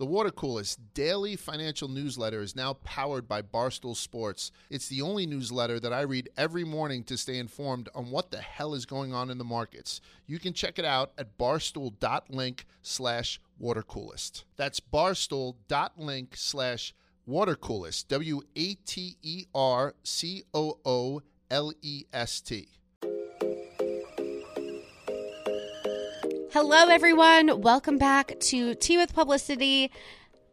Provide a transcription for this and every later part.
The Water Coolest daily financial newsletter is now powered by Barstool Sports. It's the only newsletter that I read every morning to stay informed on what the hell is going on in the markets. You can check it out at barstool.link slash watercoolest. That's barstool.link slash watercoolest. W Hello, everyone. Welcome back to Tea with Publicity.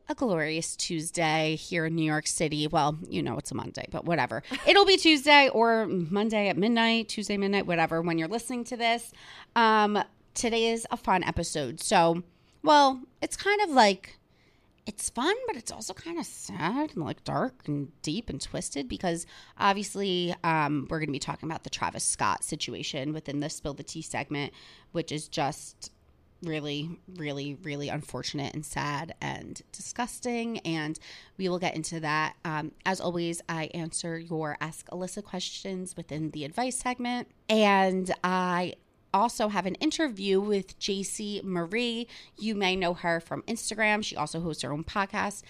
A glorious Tuesday here in New York City. Well, you know it's a Monday, but whatever. It'll be Tuesday or Monday at midnight, Tuesday midnight, whatever, when you're listening to this. Um, today is a fun episode. So, well, it's kind of like it's fun, but it's also kind of sad and like dark and deep and twisted because obviously um, we're going to be talking about the Travis Scott situation within the Spill the Tea segment, which is just really, really, really unfortunate and sad and disgusting. And we will get into that. Um, as always, I answer your Ask Alyssa questions within the advice segment. And I also have an interview with JC Marie. You may know her from Instagram. She also hosts her own podcast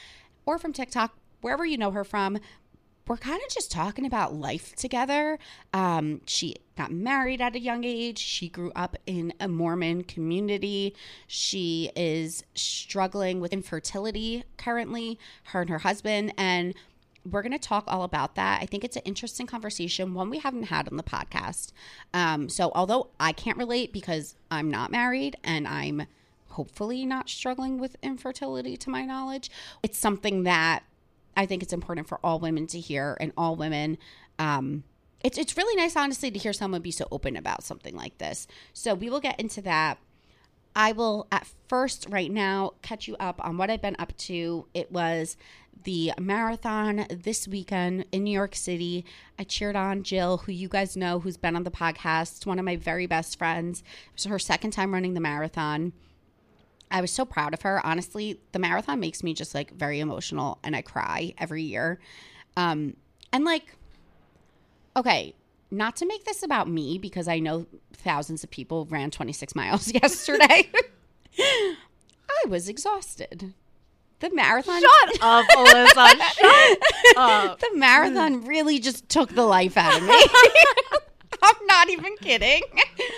or from TikTok, wherever you know her from. We're kind of just talking about life together. Um, she got married at a young age. She grew up in a Mormon community. She is struggling with infertility currently, her and her husband. And we're going to talk all about that. I think it's an interesting conversation, one we haven't had on the podcast. Um, so, although I can't relate because I'm not married and I'm hopefully not struggling with infertility to my knowledge, it's something that I think it's important for all women to hear and all women. Um, it's, it's really nice, honestly, to hear someone be so open about something like this. So, we will get into that. I will at first, right now, catch you up on what I've been up to. It was the marathon this weekend in New York City. I cheered on Jill, who you guys know, who's been on the podcast, one of my very best friends. It was her second time running the marathon. I was so proud of her. Honestly, the marathon makes me just like very emotional and I cry every year. Um, and like, okay, not to make this about me because I know thousands of people ran 26 miles yesterday. I was exhausted. The marathon. Shut up, Alyssa. Shut up. the marathon mm. really just took the life out of me. I'm not even kidding.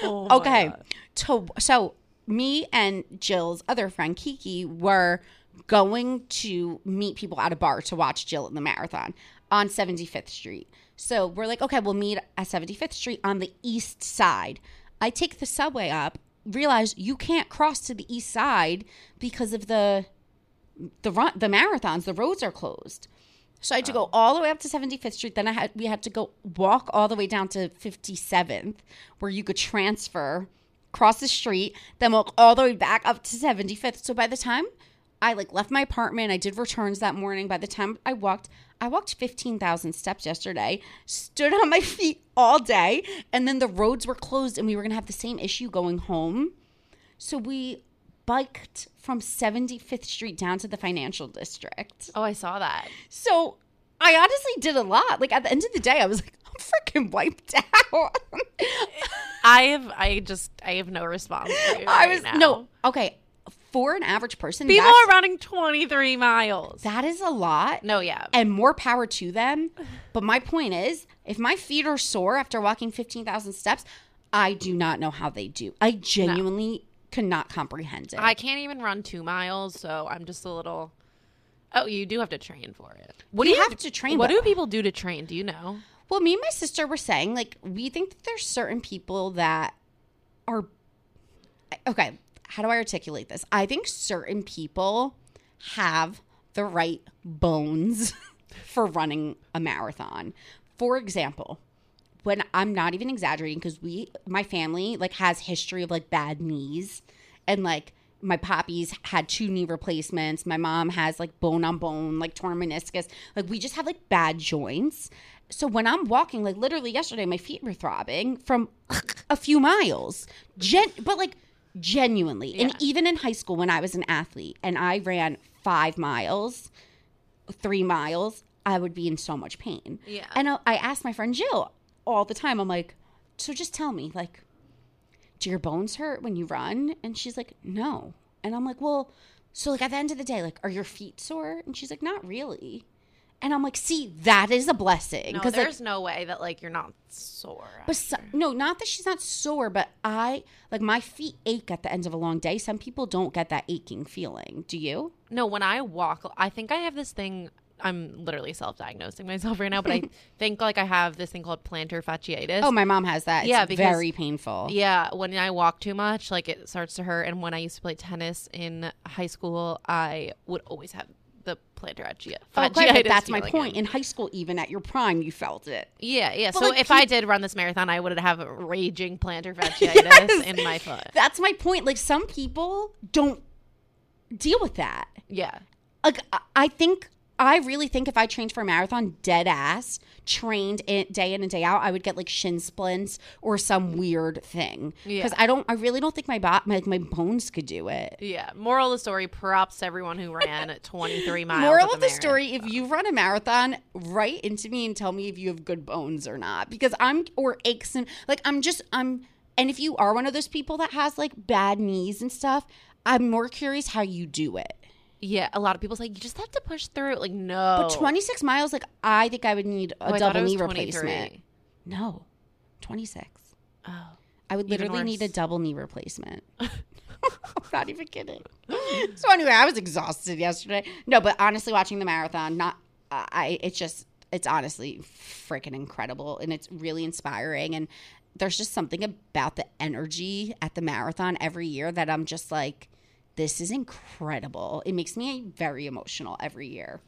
Oh okay. To, so, me and Jill's other friend, Kiki, were going to meet people at a bar to watch Jill in the marathon on 75th Street. So, we're like, okay, we'll meet at 75th Street on the east side. I take the subway up, realize you can't cross to the east side because of the the run the marathons the roads are closed. So i had to go oh. all the way up to 75th street. Then i had we had to go walk all the way down to 57th where you could transfer cross the street then walk all the way back up to 75th so by the time i like left my apartment i did returns that morning. By the time i walked i walked 15000 steps yesterday stood on my feet all day and then the roads were closed and we were going to have the same issue going home. So we biked from 75th Street down to the financial district. Oh, I saw that. So I honestly did a lot. Like at the end of the day, I was like, I'm freaking wiped out. I have. I just. I have no response. I right was now. no okay. For an average person, People are running 23 miles. that is a lot. no, yeah. and more power to them. But my point is, if my feet are sore after walking 15,000 steps, I do not know how they do. I genuinely cannot comprehend it. I can't even run two miles, so I'm just a little. Oh, you do have to train for it. What You do have to train, What but- do people do to train? Do you know? Well, me and my sister were saying, like, we think that there's certain people that are. Okay, how do I articulate this? I think certain people have the right bones for running a marathon. For example, when I'm not even exaggerating, because we, my family, like, has history of like bad knees and like my poppies had two knee replacements. My mom has like bone on bone, like torn meniscus. Like we just have like bad joints. So when I'm walking, like literally yesterday, my feet were throbbing from a few miles. Gen- but like genuinely. And even in high school when I was an athlete and I ran five miles, three miles, I would be in so much pain. Yeah. And I I asked my friend Jill all the time, I'm like, so just tell me, like, do your bones hurt when you run? And she's like, no. And I'm like, well, So like at the end of the day, like, are your feet sore? And she's like, not really. And I'm like, see, that is a blessing. No, like, there's no way that like you're not sore. but so, no, not that she's not sore, but I like my feet ache at the end of a long day. Some people don't get that aching feeling. Do you? No, when I walk, I think I have this thing. I'm literally self-diagnosing myself right now, but I think like I have this thing called plantar fasciitis. Oh, my mom has that. It's Yeah, because- very painful. Yeah, when I walk too much, like it starts to hurt. And when I used to play tennis in high school, I would always have the plantar Oh, fasciitis. great, but that's my point. In high school, even at your prime, you felt it. Yeah, yeah. But, so like, if pe- I did run this marathon, I would have a raging plantar fasciitis in my foot. That's my point. Like some people don't deal with that. Yeah. Like I think I really think if I trained for a marathon dead ass, trained in, day in and day out, I would get like shin splints or some weird thing. Because Yeah. I don't, I really don't think my bot, my, my bones could do it. Yeah. Moral of the story: props everyone who ran at 23 miles. Moral at of the marathon. story: If you run a marathon, write into me and tell me if you have good bones or not. Because I'm or aches and like I'm just I'm. And if you are one of those people that has like bad knees and stuff, I'm more curious how you do it. Yeah, a lot of people say you just have to push through. Like no, But 26 miles, like I think I would need a Oh, I thought double it was knee 23. replacement. No, 26. Oh, I would Even literally need a worse. double knee replacement. I'm not even kidding. So anyway, I was exhausted yesterday. No, but honestly, watching the marathon, not I. It's just it's honestly freaking incredible, and it's really inspiring. And there's just something about the energy at the marathon every year that I'm just like, this is incredible. It makes me very emotional every year.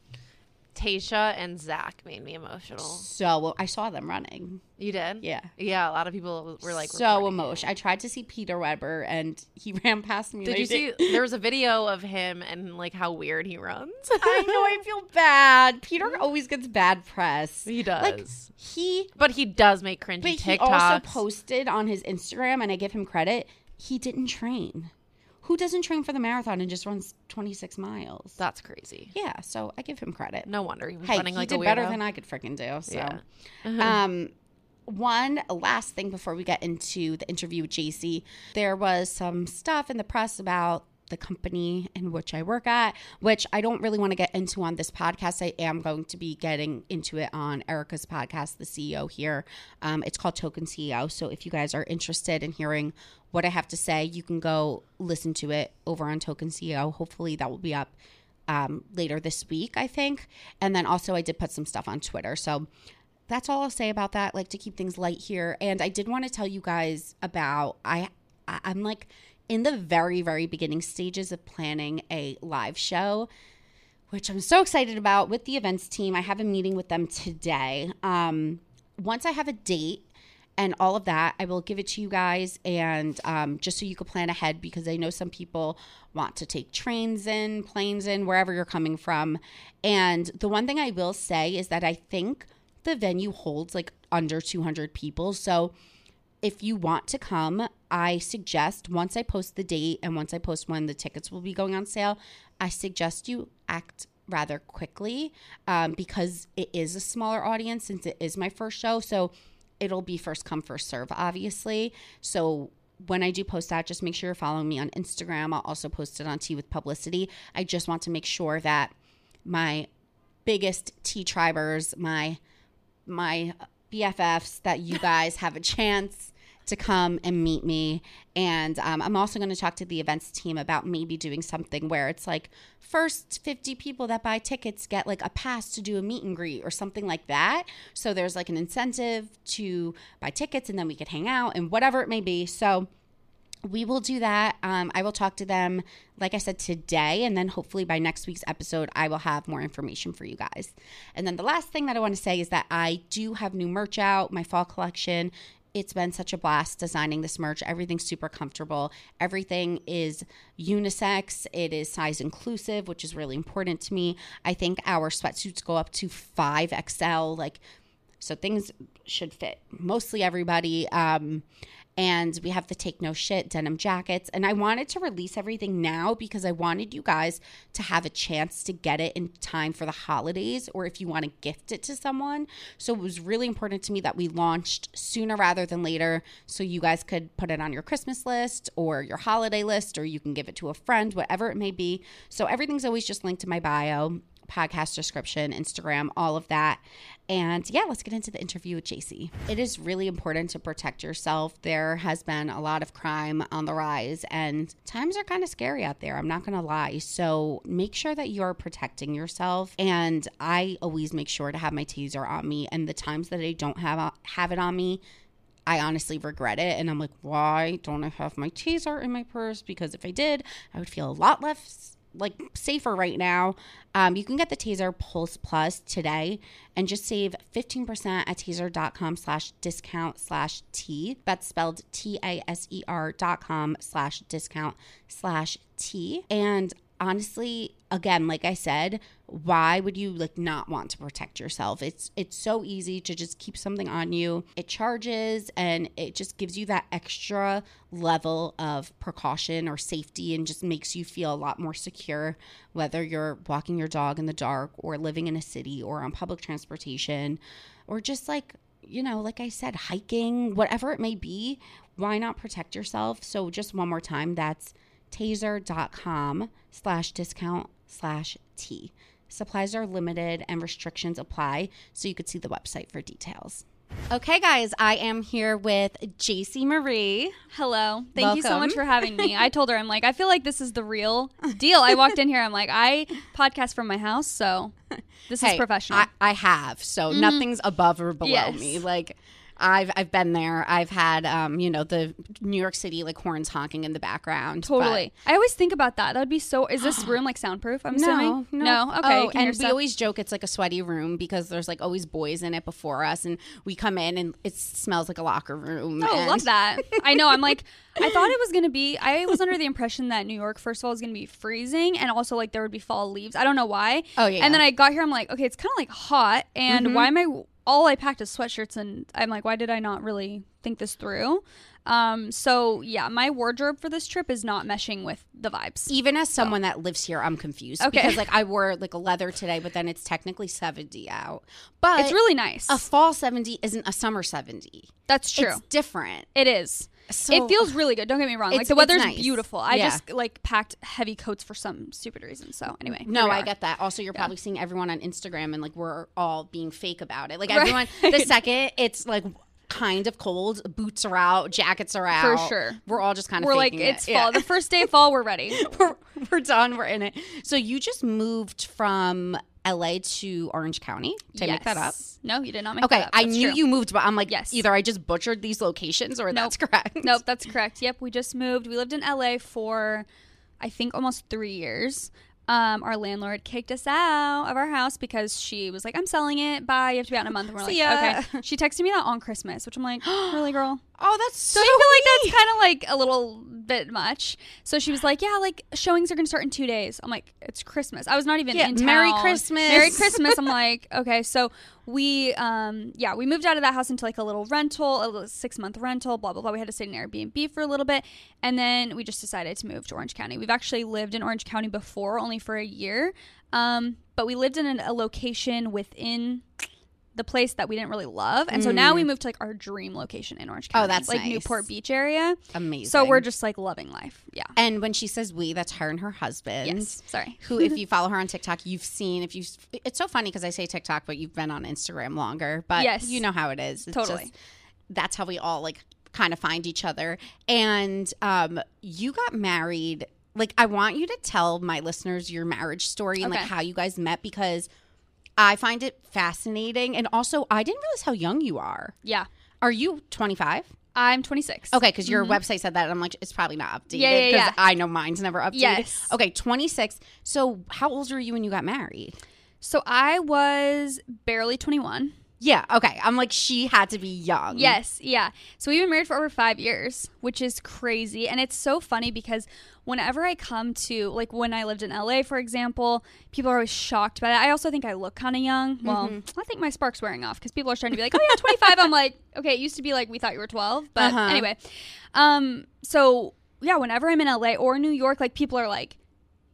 Tasha and Zach made me emotional. So I saw them running. You did? Yeah. Yeah, a lot of people were like so emotional. I tried to see Peter Weber, and he ran past me. Did you see? There was a video of him and like how weird he runs. I know. I feel bad. Peter always gets bad press. he does, Like he, but he does make cringy but he TikToks. also posted on his Instagram, and I give him credit. He didn't train. Who doesn't train for the marathon and just runs 26 miles? That's crazy. yeah, so I give him credit. No wonder he was Hey, running he like did a weirdo. better than I could freaking do. So, Yeah. um, one last thing before we get into the interview with JC, there was some stuff in the press about the company in which I work at, which I don't really want to get into on this podcast. I am going to be getting into it on Erika's podcast, the CEO here. Um, it's called Token CEO. So if you guys are interested in hearing what I have to say, you can go listen to it over on Token CEO. Hopefully that will be up um, later this week, I think. And then also, I did put some stuff on Twitter. So that's all I'll say about that. Like to keep things light here. And I did want to tell you guys about I. I'm like in the very very beginning stages of planning a live show which I'm so excited about with the events team. I have a meeting with them today. Um, once I have a date and all of that, I will give it to you guys, and um, just so you can plan ahead because I know some people want to take trains in, planes in, wherever you're coming from. And the one thing I will say is that I think the venue holds like under 200 people, so if you want to come, I suggest once I post the date and once I post when the tickets will be going on sale, I suggest you act rather quickly um, because it is a smaller audience since it is my first show. So it'll be first come, first serve, obviously. So when I do post that, just make sure you're following me on Instagram. I'll also post it on Tea with Publicity. I just want to make sure that my biggest Tea tribers, my my BFFs that you guys have a chance to come and meet me. And um, I'm also going to talk to the events team about maybe doing something where it's like first 50 people that buy tickets get like a pass to do a meet and greet or something like that. So there's like an incentive to buy tickets and then we could hang out and whatever it may be. So we will do that. Um, I will talk to them, like I said, today. And then hopefully by next week's episode, I will have more information for you guys. And then the last thing that I want to say is that I do have new merch out, my fall collection. It's been such a blast designing this merch. Everything's super comfortable. Everything is unisex. It is size inclusive, which is really important to me. I think our sweatsuits go up to 5XL. Like, so things should fit mostly everybody. Um, and we have the take no shit denim jackets. And i wanted to release everything now because i wanted you guys to have a chance to get it in time for the holidays or if you want to gift it to someone. So it was really important to me that we launched sooner rather than later so you guys could put it on your christmas list or your holiday list or you can give it to a friend whatever it may be. So everything's always just linked to my bio podcast description, Instagram, all of that. And yeah, let's get into the interview with JC. It is really important to protect yourself. There has been a lot of crime on the rise, and times are kind of scary out there. I'm not going to lie. So make sure that you're protecting yourself. And I always make sure to have my taser on me. And the times that I don't have uh, have it on me, I honestly regret it. And I'm like, why don't I have my taser in my purse? Because if I did, I would feel a lot less like safer right now. Um, you can get the Taser Pulse Plus today and just save 15% at taser.com slash discount slash T. That's spelled T A S E R dot com slash discount slash T. And honestly, again, like I said, why would you like not want to protect yourself? It's it's so easy to just keep something on you. It charges and it just gives you that extra level of precaution or safety and just makes you feel a lot more secure whether you're walking your dog in the dark or living in a city or on public transportation or just like you know, like I said, hiking, whatever it may be, why not protect yourself? So just one more time, that's taser.com slash discount slash T. Supplies are limited and restrictions apply, so you could see the website for details. Okay, guys, I am here with JC Marie. Hello. Thank you so much for having me. I told her, I'm like, I feel like this is the real deal. I walked in here, I'm like, I podcast from my house, so this is professional. I, I have, so mm-hmm. nothing's above or below Yes. me. Like I've I've been there. I've had um, you know, the New York City like horns honking in the background. but- totally. I always think about that. That would be so. Is this room like soundproof? I'm No, assuming. no, no? Okay. Oh, and we always joke it's like a sweaty room because there's like always boys in it before us, and we come in and it smells like a locker room. Oh, and- love that. I know. I'm like, I thought it was going to be, I was under the impression that New York, first of all, was going to be freezing and also like there would be fall leaves. I don't know why. Oh, yeah. Mm-hmm. And then I got here, I'm like, okay, it's kind of like hot. And why am I, all I packed is sweatshirts. And I'm like, why did I not really think this through? Um, so yeah, my wardrobe for this trip is not meshing with the vibes. Even as someone that lives here, I'm confused Okay. because like I wore like a leather today, but then it's technically 70 out. But It's really nice. a fall 70 isn't a summer 70. That's true. It's different. It is. So- it feels really good. Don't get me wrong. Like the weather's nice. beautiful. I Yeah. just like packed heavy coats for some stupid reason. So anyway, No, I get that. Also, you're probably seeing everyone on Instagram and like we're all being fake about it. Like Right. everyone, the second it's like kind of cold, boots are out, jackets are out. For sure. We're all just kind of We're like, faking it. it's Yeah. fall. The first day of fall, we're ready. we're, we're done. We're in it. So you just moved from LA to Orange County. Did I make that up? No, you did not make Okay, that up. Okay, I knew true. you moved, but I'm like, Yes. either I just butchered these locations or that's correct. Nope, that's correct. Yep, we just moved. We lived in LA for, I think, almost three years. Um, our landlord kicked us out of our house because she was like, "I'm selling it. Bye. You have to be out in a month." And we're like. "Okay." She texted me that on Christmas, which I'm like, "Really, girl?" Oh, that's so. So I feel like that's kind of like a little bit much. So she was like, "Yeah, like showings are gonna start in two days." I'm like, "It's Christmas." I was not even Yeah, in town. Merry Christmas. Merry Christmas. I'm like, okay. So we, um, yeah, we moved out of that house into like a little rental, a little six month rental. Blah blah blah. We had to stay in Airbnb for a little bit, and then we just decided to move to Orange County. We've actually lived in Orange County before, only for a year, um, but we lived in a location within. The place that we didn't really love, and so now we moved to like our dream location in Orange County. Mm. Oh, that's like nice. Newport Beach area. amazing. So we're just like loving life. Yeah. And when she says we, that's her and her husband. Yes. Sorry. Who, if you follow her on TikTok, you've seen. If you, it's so funny because I say TikTok, but you've been on Instagram longer. But Yes. you know how it is. It's Totally. just- that's how we all like kind of find each other. And um, you got married. Like, I want you to tell my listeners your marriage story and like how you guys met because I find it fascinating. And also, I didn't realize how young you are. Yeah. Are you 25? I'm 26. Okay, because your website said that. and I'm like, it's probably not updated. Mm-hmm. Yeah, yeah, Because yeah. I know mine's never updated. Yes. Okay, 26. So how old were you when you got married? So I was barely 21. Yeah. Okay. I'm like she had to be young. Yes, yeah. So we've been married for over five years, which is crazy. And it's so funny because whenever I come to, like when I lived in LA, for example, people are always shocked by that. I also think I look kind of young. Well, I think my spark's wearing off because people are starting to be like, oh yeah, 25. I'm like, okay, it used to be like we thought you were 12. But Uh-huh. anyway, um, so yeah, whenever I'm in LA or New York, like people are like,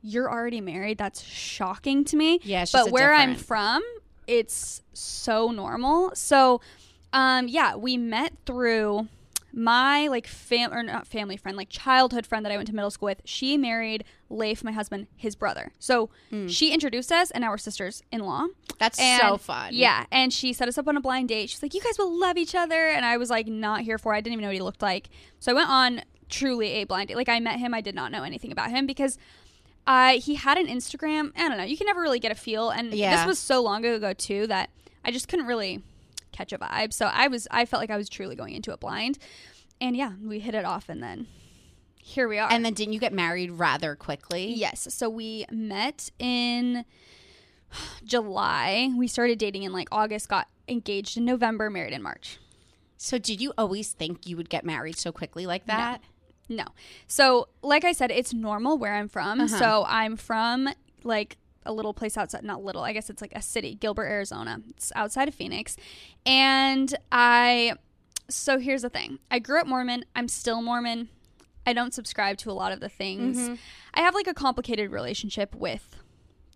you're already married. That's shocking to me. Yeah, but where I'm from, it's so normal. So, um, yeah, we met through my like fam or not family friend, like childhood friend that I went to middle school with. She married Leif, my husband, his brother. So she introduced us, and now we're sisters in law. That's And so fun. Yeah, and she set us up on a blind date. She's like, "You guys will love each other," and I was like, not here for. it. I didn't even know what he looked like. So I went on truly a blind date. Like I met him, I did not know anything about him because. Uh, he had an Instagram. I don't know. You can never really get a feel, and Yeah. this was so long ago too that I just couldn't really catch a vibe. So I was, I felt like I was truly going into it blind, and yeah, we hit it off, and then here we are. And then didn't you get married rather quickly? Yes. So we met in July. We started dating in like August, got engaged in November, married in March. So did you always think you would get married so quickly like that? No. So, like I said, it's normal where I'm from. Uh-huh. So, I'm from like a little place outside, not little, I guess it's like a city, Gilbert, Arizona. It's outside of Phoenix. And I, so here's the thing I grew up Mormon. I'm still Mormon. I don't subscribe to a lot of the things. Mm-hmm. I have like a complicated relationship with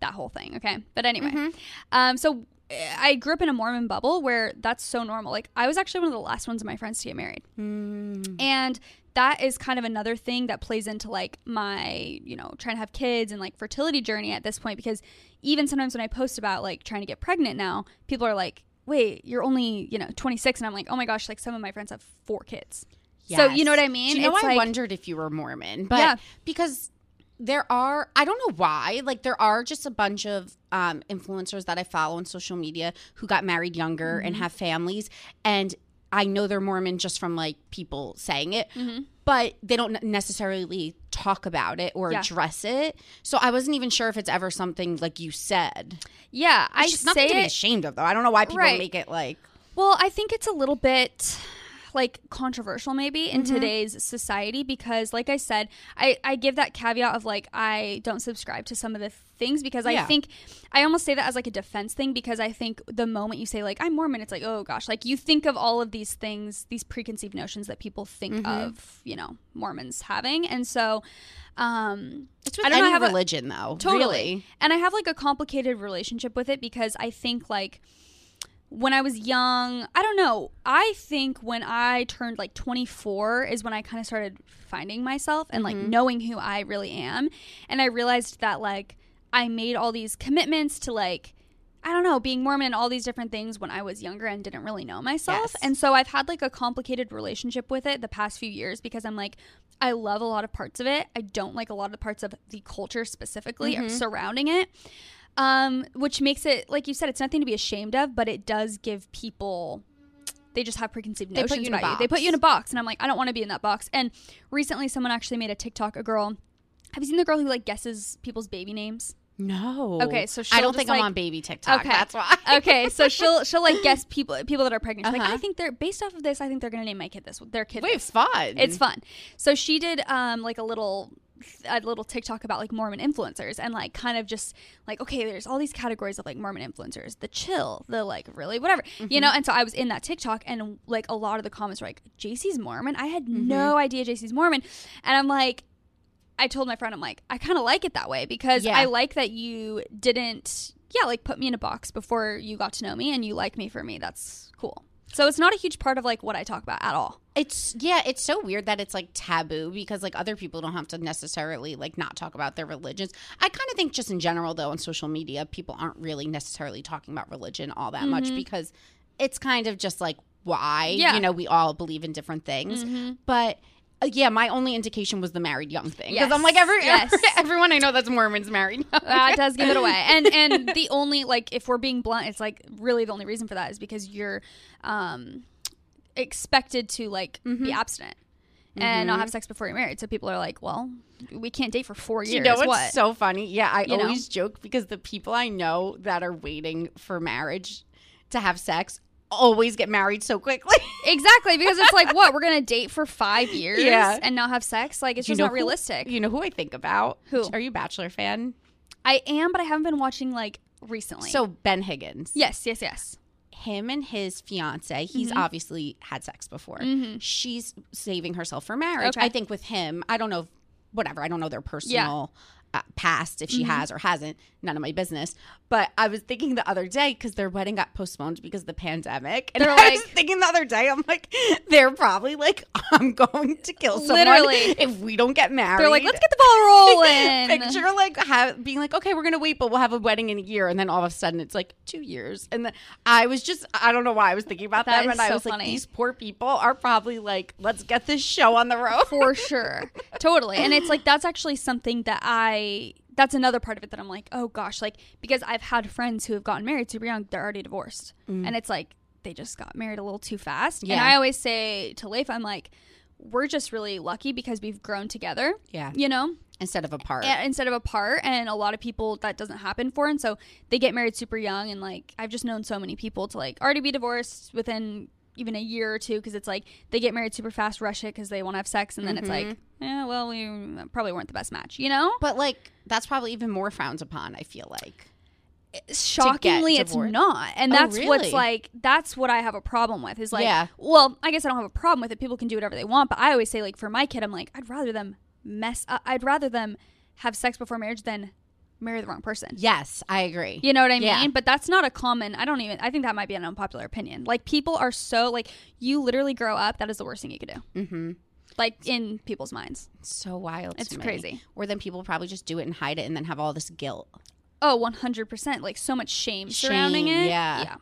that whole thing. Okay. But anyway, Mm-hmm. um, so I grew up in a Mormon bubble where that's so normal. Like, I was actually one of the last ones of my friends to get married. Mm. And that is kind of another thing that plays into like my, you know, trying to have kids and like fertility journey at this point because even sometimes when I post about like trying to get pregnant now, people are like, "Wait, you're only, you know, 26." And I'm like, "Oh my gosh, like some of my friends have 4 kids." So, you know what I mean? Do you know, It's I like- wondered if you were Mormon, but Yeah. because there are, I don't know why, like there are just a bunch of um, influencers that I follow on social media who got married younger and Mm-hmm. have families, and I know they're Mormon just from like people saying it, Mm-hmm. but they don't necessarily talk about it or Yeah. address it. So I wasn't even sure if it's ever something like you said. Yeah, I It's just nothing say to be ashamed of, though. I don't know why people Right. make it like. Well, I think it's a little bit like controversial maybe in Mm-hmm. today's society because like I said, I I give that caveat of like I don't subscribe to some of the things because I think I almost say that as like a defense thing because I think the moment you say like I'm Mormon it's like oh gosh, like you think of all of these things, these preconceived notions that people think Mm-hmm. of, you know, Mormons having. And so um It's with I don't know, I any have a- religion, though. Totally. Really. And I have like a complicated relationship with it because I think like when I was young, I don't know. I think when I turned like 24 is when I kind of started finding myself and like knowing who I really am. And I realized that like I made all these commitments to like I don't know, being Mormon and all these different things when I was younger and didn't really know myself. Yes. And so I've had like a complicated relationship with it the past few years because I'm like, I love a lot of parts of it. I don't like a lot of the parts of the culture specifically Mm-hmm. surrounding it. Um, which makes it, like you said, it's nothing to be ashamed of, but it does give people they just have preconceived notions They put you in a about you. They put you in a box, and I'm like, I don't want to be in that box. And recently, someone actually made a TikTok. A girl, have you seen the girl who like guesses people's baby names? No. Okay, so I don't think I'm on baby TikTok. Okay. That's why. okay, so she'll she'll like guess people people that are pregnant. She's like, Uh-huh. I think they're based off of this. I think they're gonna name my kid this. Their kid. Wait, this. fun. It's fun. So she did um like a little a little TikTok about like Mormon influencers and like kind of just like okay, there's all these categories of like Mormon influencers, the chill, the like really whatever, you know. Mm-hmm. And so I was in that TikTok and like a lot of the comments were like, JC's Mormon. I had mm-hmm. no idea JC's Mormon, and I'm like. I told my friend, I'm like, I kind of like it that way because Yeah. I like that you didn't, yeah, like put me in a box before you got to know me and you like me for me. That's cool. So it's not a huge part of like what I talk about at all. It's yeah, it's so weird that it's like taboo because like other people don't have to necessarily like not talk about their religions. I kind of think just in general though on social media, people aren't really necessarily talking about religion all that much mm-hmm. because it's kind of just like why Yeah. you know we all believe in different things, mm-hmm. but. Uh, yeah, my only indication was the married young thing because I'm like every, Yes. everyone I know that's Mormons married. young. that does give it away. And and the only like if we're being blunt, it's like really the only reason for that is because you're um expected to like Mm-hmm. be abstinent and not have sex before you're married. So people are like, well, we can't date for four years. You know what's what? so funny? Yeah, I You know? always joke because the people I know that are waiting for marriage to have sex always get married so quickly. exactly because it's like what we're gonna date for five years Yeah. and not have sex. Like it's You just not who- realistic. you know who I think about? Who? Are you Bachelor fan? I am, but I haven't been watching like recently. So Ben Higgins. yes, yes, yes. him and his fiance, he's Mm-hmm. obviously had sex before. She's saving herself for marriage. Okay. I think with him, I don't know, if, whatever, I don't know their personal past, if she Mm-hmm. has or hasn't, none of my business. But I was thinking the other day, because their wedding got postponed because of the pandemic. And They're I was like- thinking the other day, I'm like, they're probably like, I'm going to kill someone Literally. if we don't get married. They're like, let's get the ball rolling. Picture like have, being like, okay, we're gonna wait, but we'll have a wedding in a year, and then all of a sudden it's like two years, and then I was just, I don't know why I was thinking about That them, and I so was like, these poor people are probably like, let's get this show on the road. for sure totally and it's like that's actually something that i that's another part of it that i'm like oh gosh like because i've had friends who have gotten married super young they're already divorced. Mm. And it's like they just got married a little too fast. And i always say to leif i'm like we're just really lucky because we've grown together Yeah, you know? Instead of apart. a- instead of apart. And a lot of people that doesn't happen for and so they get married super young and like i've just known so many people to like already be divorced within even a year or two because it's like they get married super fast rush it because they want to have sex and then it's like yeah well we probably weren't the best match you know but like, that's probably even more frowned upon. I feel like. shockingly it's not and Oh, that's really? what's like that's what i have a problem with is like Yeah. well i guess i don't have a problem with it people can do whatever they want but i always say like for my kid i'm like i'd rather them mess uh, i'd rather them have sex before marriage than marry the wrong person Yes, I agree. You know what I mean? But that's not a common. I don't even. I think that might be an unpopular opinion. Like people are so like you literally grow up. That is the worst thing you could do. Mm-hmm. Like in people's minds. So wild. It's to me. crazy. Or then people probably just do it and hide it, and then have all this guilt. Oh, Oh, one hundred percent. Like so much shame, surrounding it. yeah. yeah.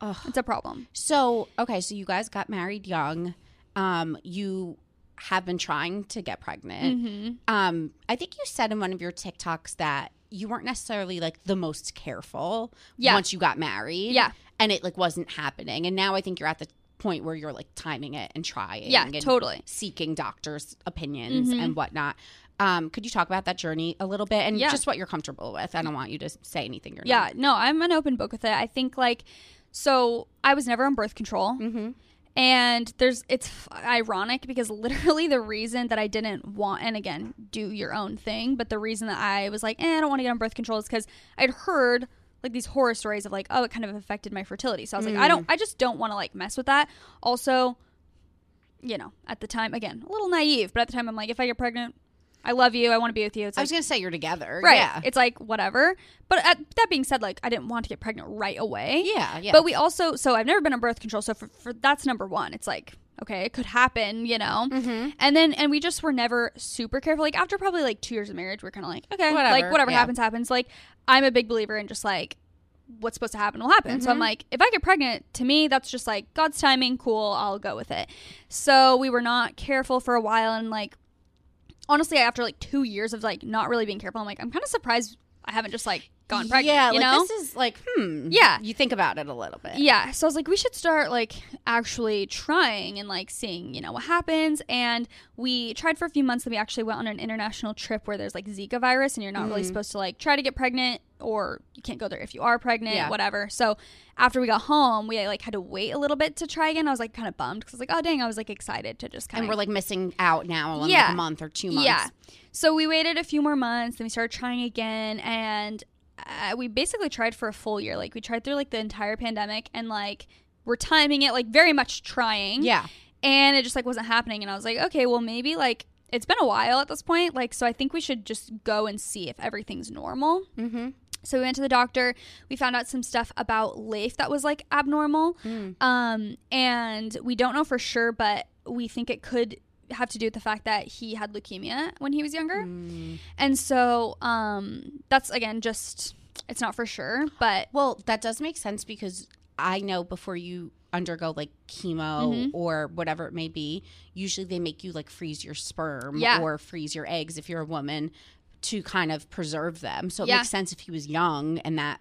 Ugh. It's a problem. So, okay, so you guys got married young. Um, you have been trying to get pregnant. Mm-hmm. Um, I think you said in one of your TikToks that you weren't necessarily like the most careful Yeah. once you got married. Yeah. And it like wasn't happening. And now I think you're at the point where you're like timing it and trying Yeah, and totally. seeking doctors' opinions Mhm. and whatnot. Um, could you talk about that journey a little bit and Yeah. just what you're comfortable with? I don't want you to say anything you're Yeah. No, I'm an open book with it. I think like so. I was never on birth control. Mm-hmm. And there's it's ironic because literally the reason that I didn't want and again do your own thing, but the reason that I was like, eh, I don't want to get on birth control is because I'd heard like these horror stories of like, oh, it kind of affected my fertility. So I was like, I don't, I just don't want to like mess with that. Also, you know, at the time, again, a little naive, but at the time, I'm like, if I get pregnant, I love you, I want to be with you. It's I like, was gonna say you're together. right? Yeah. It's like whatever. But at, that being said, like I didn't want to get pregnant right away. yeah. Yeah. But we also, so I've never been on birth control. So for, for that's number one. It's like, okay, it could happen, you know? mm-hmm. And then, and we just were never super careful. Like after probably like two years of marriage, we're kind of like, okay, Whatever, like whatever yeah. happens, happens. Like I'm a big believer in just like, what's supposed to happen will happen. So I'm Mhm. like, if I get pregnant, to me, that's just like God's timing. Cool. I'll go with it. So we were not careful for a while. And like, honestly, after like two years of like not really being careful, I'm like, I'm kind of surprised I haven't just like gone pregnant. Yeah, you like know? this is like, hmm. Yeah. You think about it a little bit. Yeah. So I was like, we should start like actually trying and like seeing, you know, what happens. And we tried for a few months. Then we actually went on an international trip where there's like Zika virus and you're not really Mhm. supposed to like try to get pregnant or you can't go there if you are pregnant, Yeah. whatever. So after we got home, we like had to wait a little bit to try again. I was like kind of bummed because I was like, oh dang, I was like excited to just kind of. And we're like missing out now on like a month or two months. yeah. So we waited a few more months, then we started trying again, and uh, we basically tried for a full year. Like we tried through like the entire pandemic, and like we're timing it like very much trying. Yeah. And it just like wasn't happening, and I was like, okay, well maybe like it's been a while at this point, like so I think we should just go and see if everything's normal. Mm-hmm. So we went to the doctor. We found out some stuff about Leif that was like abnormal. Mm. Um, and we don't know for sure, but we think it could have to do with the fact that he had leukemia when he was younger. Mm. And so um, that's again just it's not for sure, but Well, that does make sense because I know before you undergo like chemo Mhm. or whatever it may be, usually they make you like freeze your sperm Yeah. or freeze your eggs if you're a woman to kind of preserve them. So it Yeah. makes sense if he was young and that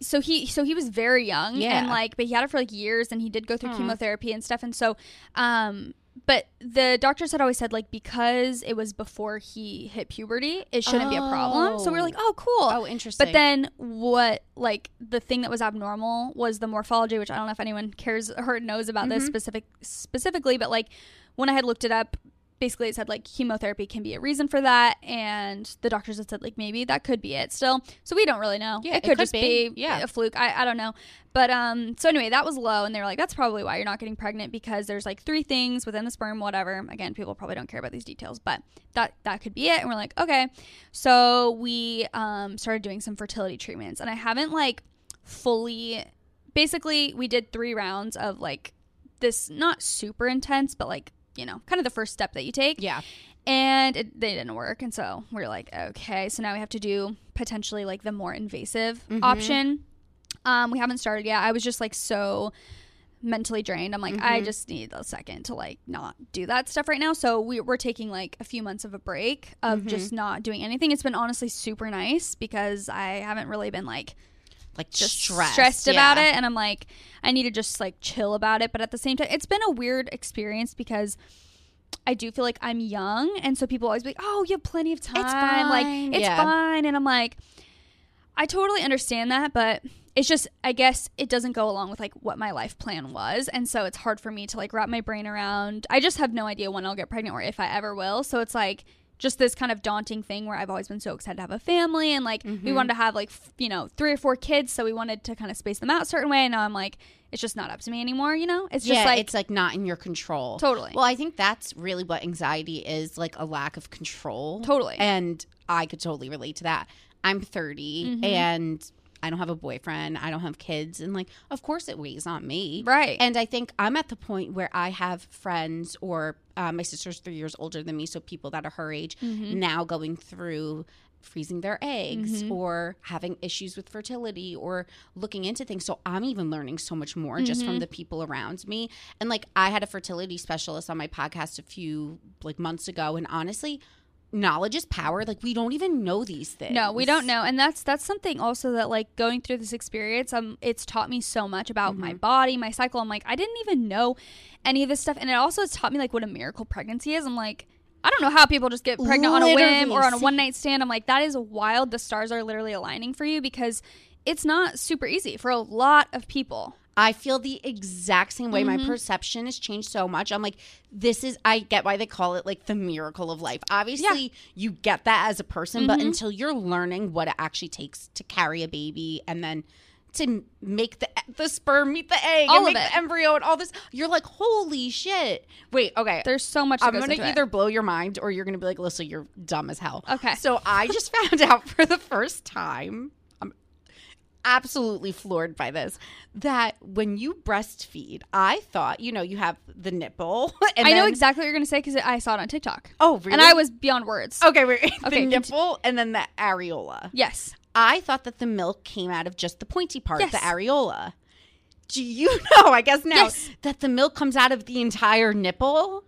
so he so he was very young Yeah. and like but he had it for like years and he did go through chemotherapy and stuff and so um but the doctors had always said like because it was before he hit puberty, it shouldn't be a problem. So we were Oh. like, oh, cool. Oh, interesting. But then what like the thing that was abnormal was the morphology, which I don't know if anyone cares or knows about Mm-hmm. this specific specifically, but like when I had looked it up, basically it said like chemotherapy can be a reason for that and the doctors had said like maybe that could be it still. So we don't really know. Yeah, it it could, could just be, be. Yeah. a fluke. I, I don't know. But um so anyway, that was low and they were like that's probably why you're not getting pregnant because there's like three things within the sperm whatever. Again, people probably don't care about these details, but that that could be it and we're like, okay. So we um started doing some fertility treatments and I haven't like fully basically we did 3 rounds of like this not super intense but like, you know, kind of the first step that you take. Yeah. and it, they didn't work. And so we are like okay so now we have to do potentially like the more invasive mm-hmm. option. Um we haven't started yet. I was just like so mentally drained. I'm like i mm-hmm. just need a second to like not do that stuff right now. So we, we're taking like a few months of a break of mm-hmm. just not doing anything. It's been honestly super nice because i haven't really been like Like just stressed, stressed, about it and i'm like i need to just like chill about it. But at the same time it's been a weird experience because i do feel like i'm young and so people always be like oh you have plenty of time. It's fine. like it's Yeah. fine. And i'm like i totally understand that but it's just i guess it doesn't go along with like what my life plan was. And so it's hard for me to like wrap my brain around. I just have no idea when i'll get pregnant or if i ever will. So it's like just this kind of daunting thing where I've always been so excited to have a family and like Mm-hmm. we wanted to have like f- you know three or four kids so we wanted to kind of space them out a certain way and now I'm like it's just not up to me anymore you know it's just yeah, like it's like not in your control. Totally. Well, I think that's really what anxiety is like a lack of control. Totally. And I could totally relate to that. I'm 30 Mm-hmm. and I don't have a boyfriend. I don't have kids. And like, of course it weighs on me. Right. And I think I'm at the point where I have friends or uh, my sister's three years older than me. So people that are her age Mm-hmm. now going through freezing their eggs or having issues with fertility or looking into things. So I'm even learning so much more just Mm-hmm. from the people around me. And like I had a fertility specialist on my podcast a few like months ago and honestly, knowledge is power. Like we don't even know these things. No, we don't know, and that's that's something also that like going through this experience, um, it's taught me so much about my Mm-hmm. body, my cycle. I'm like, I didn't even know any of this stuff, and it also has taught me like what a miracle pregnancy is. I'm like. I don't know how people just get pregnant on a whim or on a one night stand. I'm like, that is wild. The stars are literally aligning for you because it's not super easy for a lot of people. I feel the exact same way. Mm-hmm. My perception has changed so much. I'm like, this is, I get why they call it like the miracle of life. Obviously, you get that as a person, Mm-hmm. but until you're learning what it actually takes to carry a baby and then to make the the sperm meet the egg All and make it. the embryo and all this, you're like, holy shit. Wait, okay. There's so much. I'm gonna into it. either blow your mind or you're gonna be like, Alyssa, you're dumb as hell. Okay. So I just found out for the first time, I'm absolutely floored by this, that when you breastfeed, I thought, you know, you have the nipple. And I know exactly what you're gonna say because I saw it on TikTok. Oh, really? And I was beyond words. Okay, wait. The Okay, nipple and then the areola. Yes. I thought that the milk came out of just the pointy part, Yes. the areola. Do you know, I guess now, Yes. that the milk comes out of the entire nipple?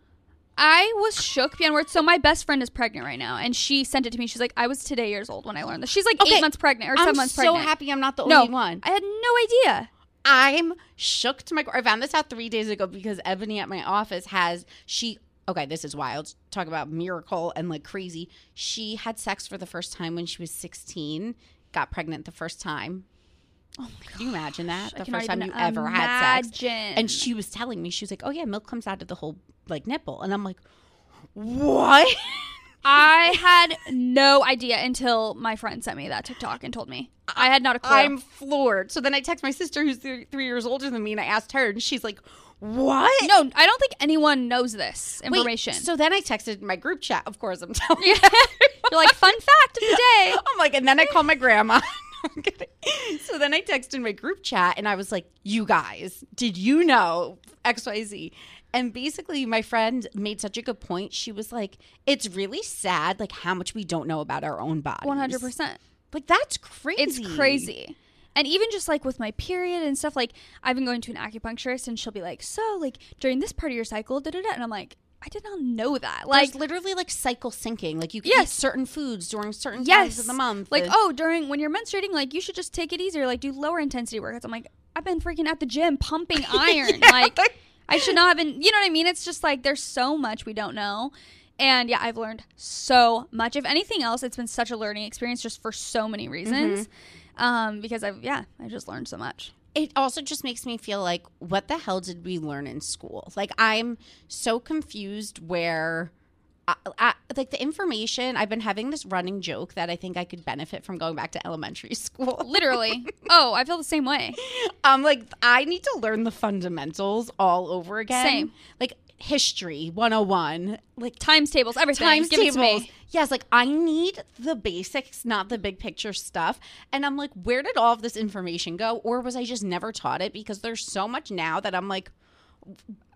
I was shook beyond words. So my best friend is pregnant right now, and she sent it to me. She's like, "I was today years old when I learned this." She's like Okay, eight months pregnant or 7 I'm months so pregnant. happy I'm not the no only one. I had no idea. I'm shook to my core. I found this out three days ago because Ebony at my office has she. Okay, this is wild. Talk about miracle and like crazy. She had sex for the first time when she was 16. Got pregnant the first time. Oh my god! Can you imagine that? I The cannot first time you even ever had sex. imagine. And she was telling me she was like, "Oh yeah, milk comes out of the whole like nipple," and I'm like, "What?" I had no idea until my friend sent me that TikTok and told me. I had not a clue. I'm floored. So then I text my sister, who's three, three years older than me, and I asked her, and she's like, "What?" no, I don't think anyone knows this Wait, information. so then I texted my group chat. Of course, I'm telling you. You're like, fun fact of the day. I'm like, and then I called my grandma. So then I texted my group chat and I was like, you guys, did you know XYZ? And basically, my friend made such a good point. She was like, it's really sad, like, how much we don't know about our own bodies. 100%. Like, that's crazy. It's crazy. And even just like with my period and stuff, like I've been going to an acupuncturist and she'll be like, So, like during this part of your cycle, da da da. And I'm like, I did not know that. Like, Like, literally, like, cycle syncing. Like, you can eat Yes. certain foods during certain yes. times of the month. Like, oh, during when you're menstruating, like you should just take it easier, like do lower intensity workouts. I'm like, I've been freaking at the gym pumping iron. Like, I should not have been. You know what I mean? It's just like there's so much we don't know. And yeah, I've learned so much. If anything else, it's been such a learning experience just for so many reasons. Um, because I've yeah, I just learned so much. it also just makes me feel like what the hell did we learn in school like i'm so confused where I, I, like the information i've been having this running joke that i think i could benefit from going back to elementary school Literally. oh, I feel the same way. um like i need to learn the fundamentals all over again Same. like history 101 like Times tables, everything. times Give tables. Yes, like I need the basics, not the big picture stuff. And I'm like, where did all of this information go? Or was I just never taught it? Because there's so much now that I'm like,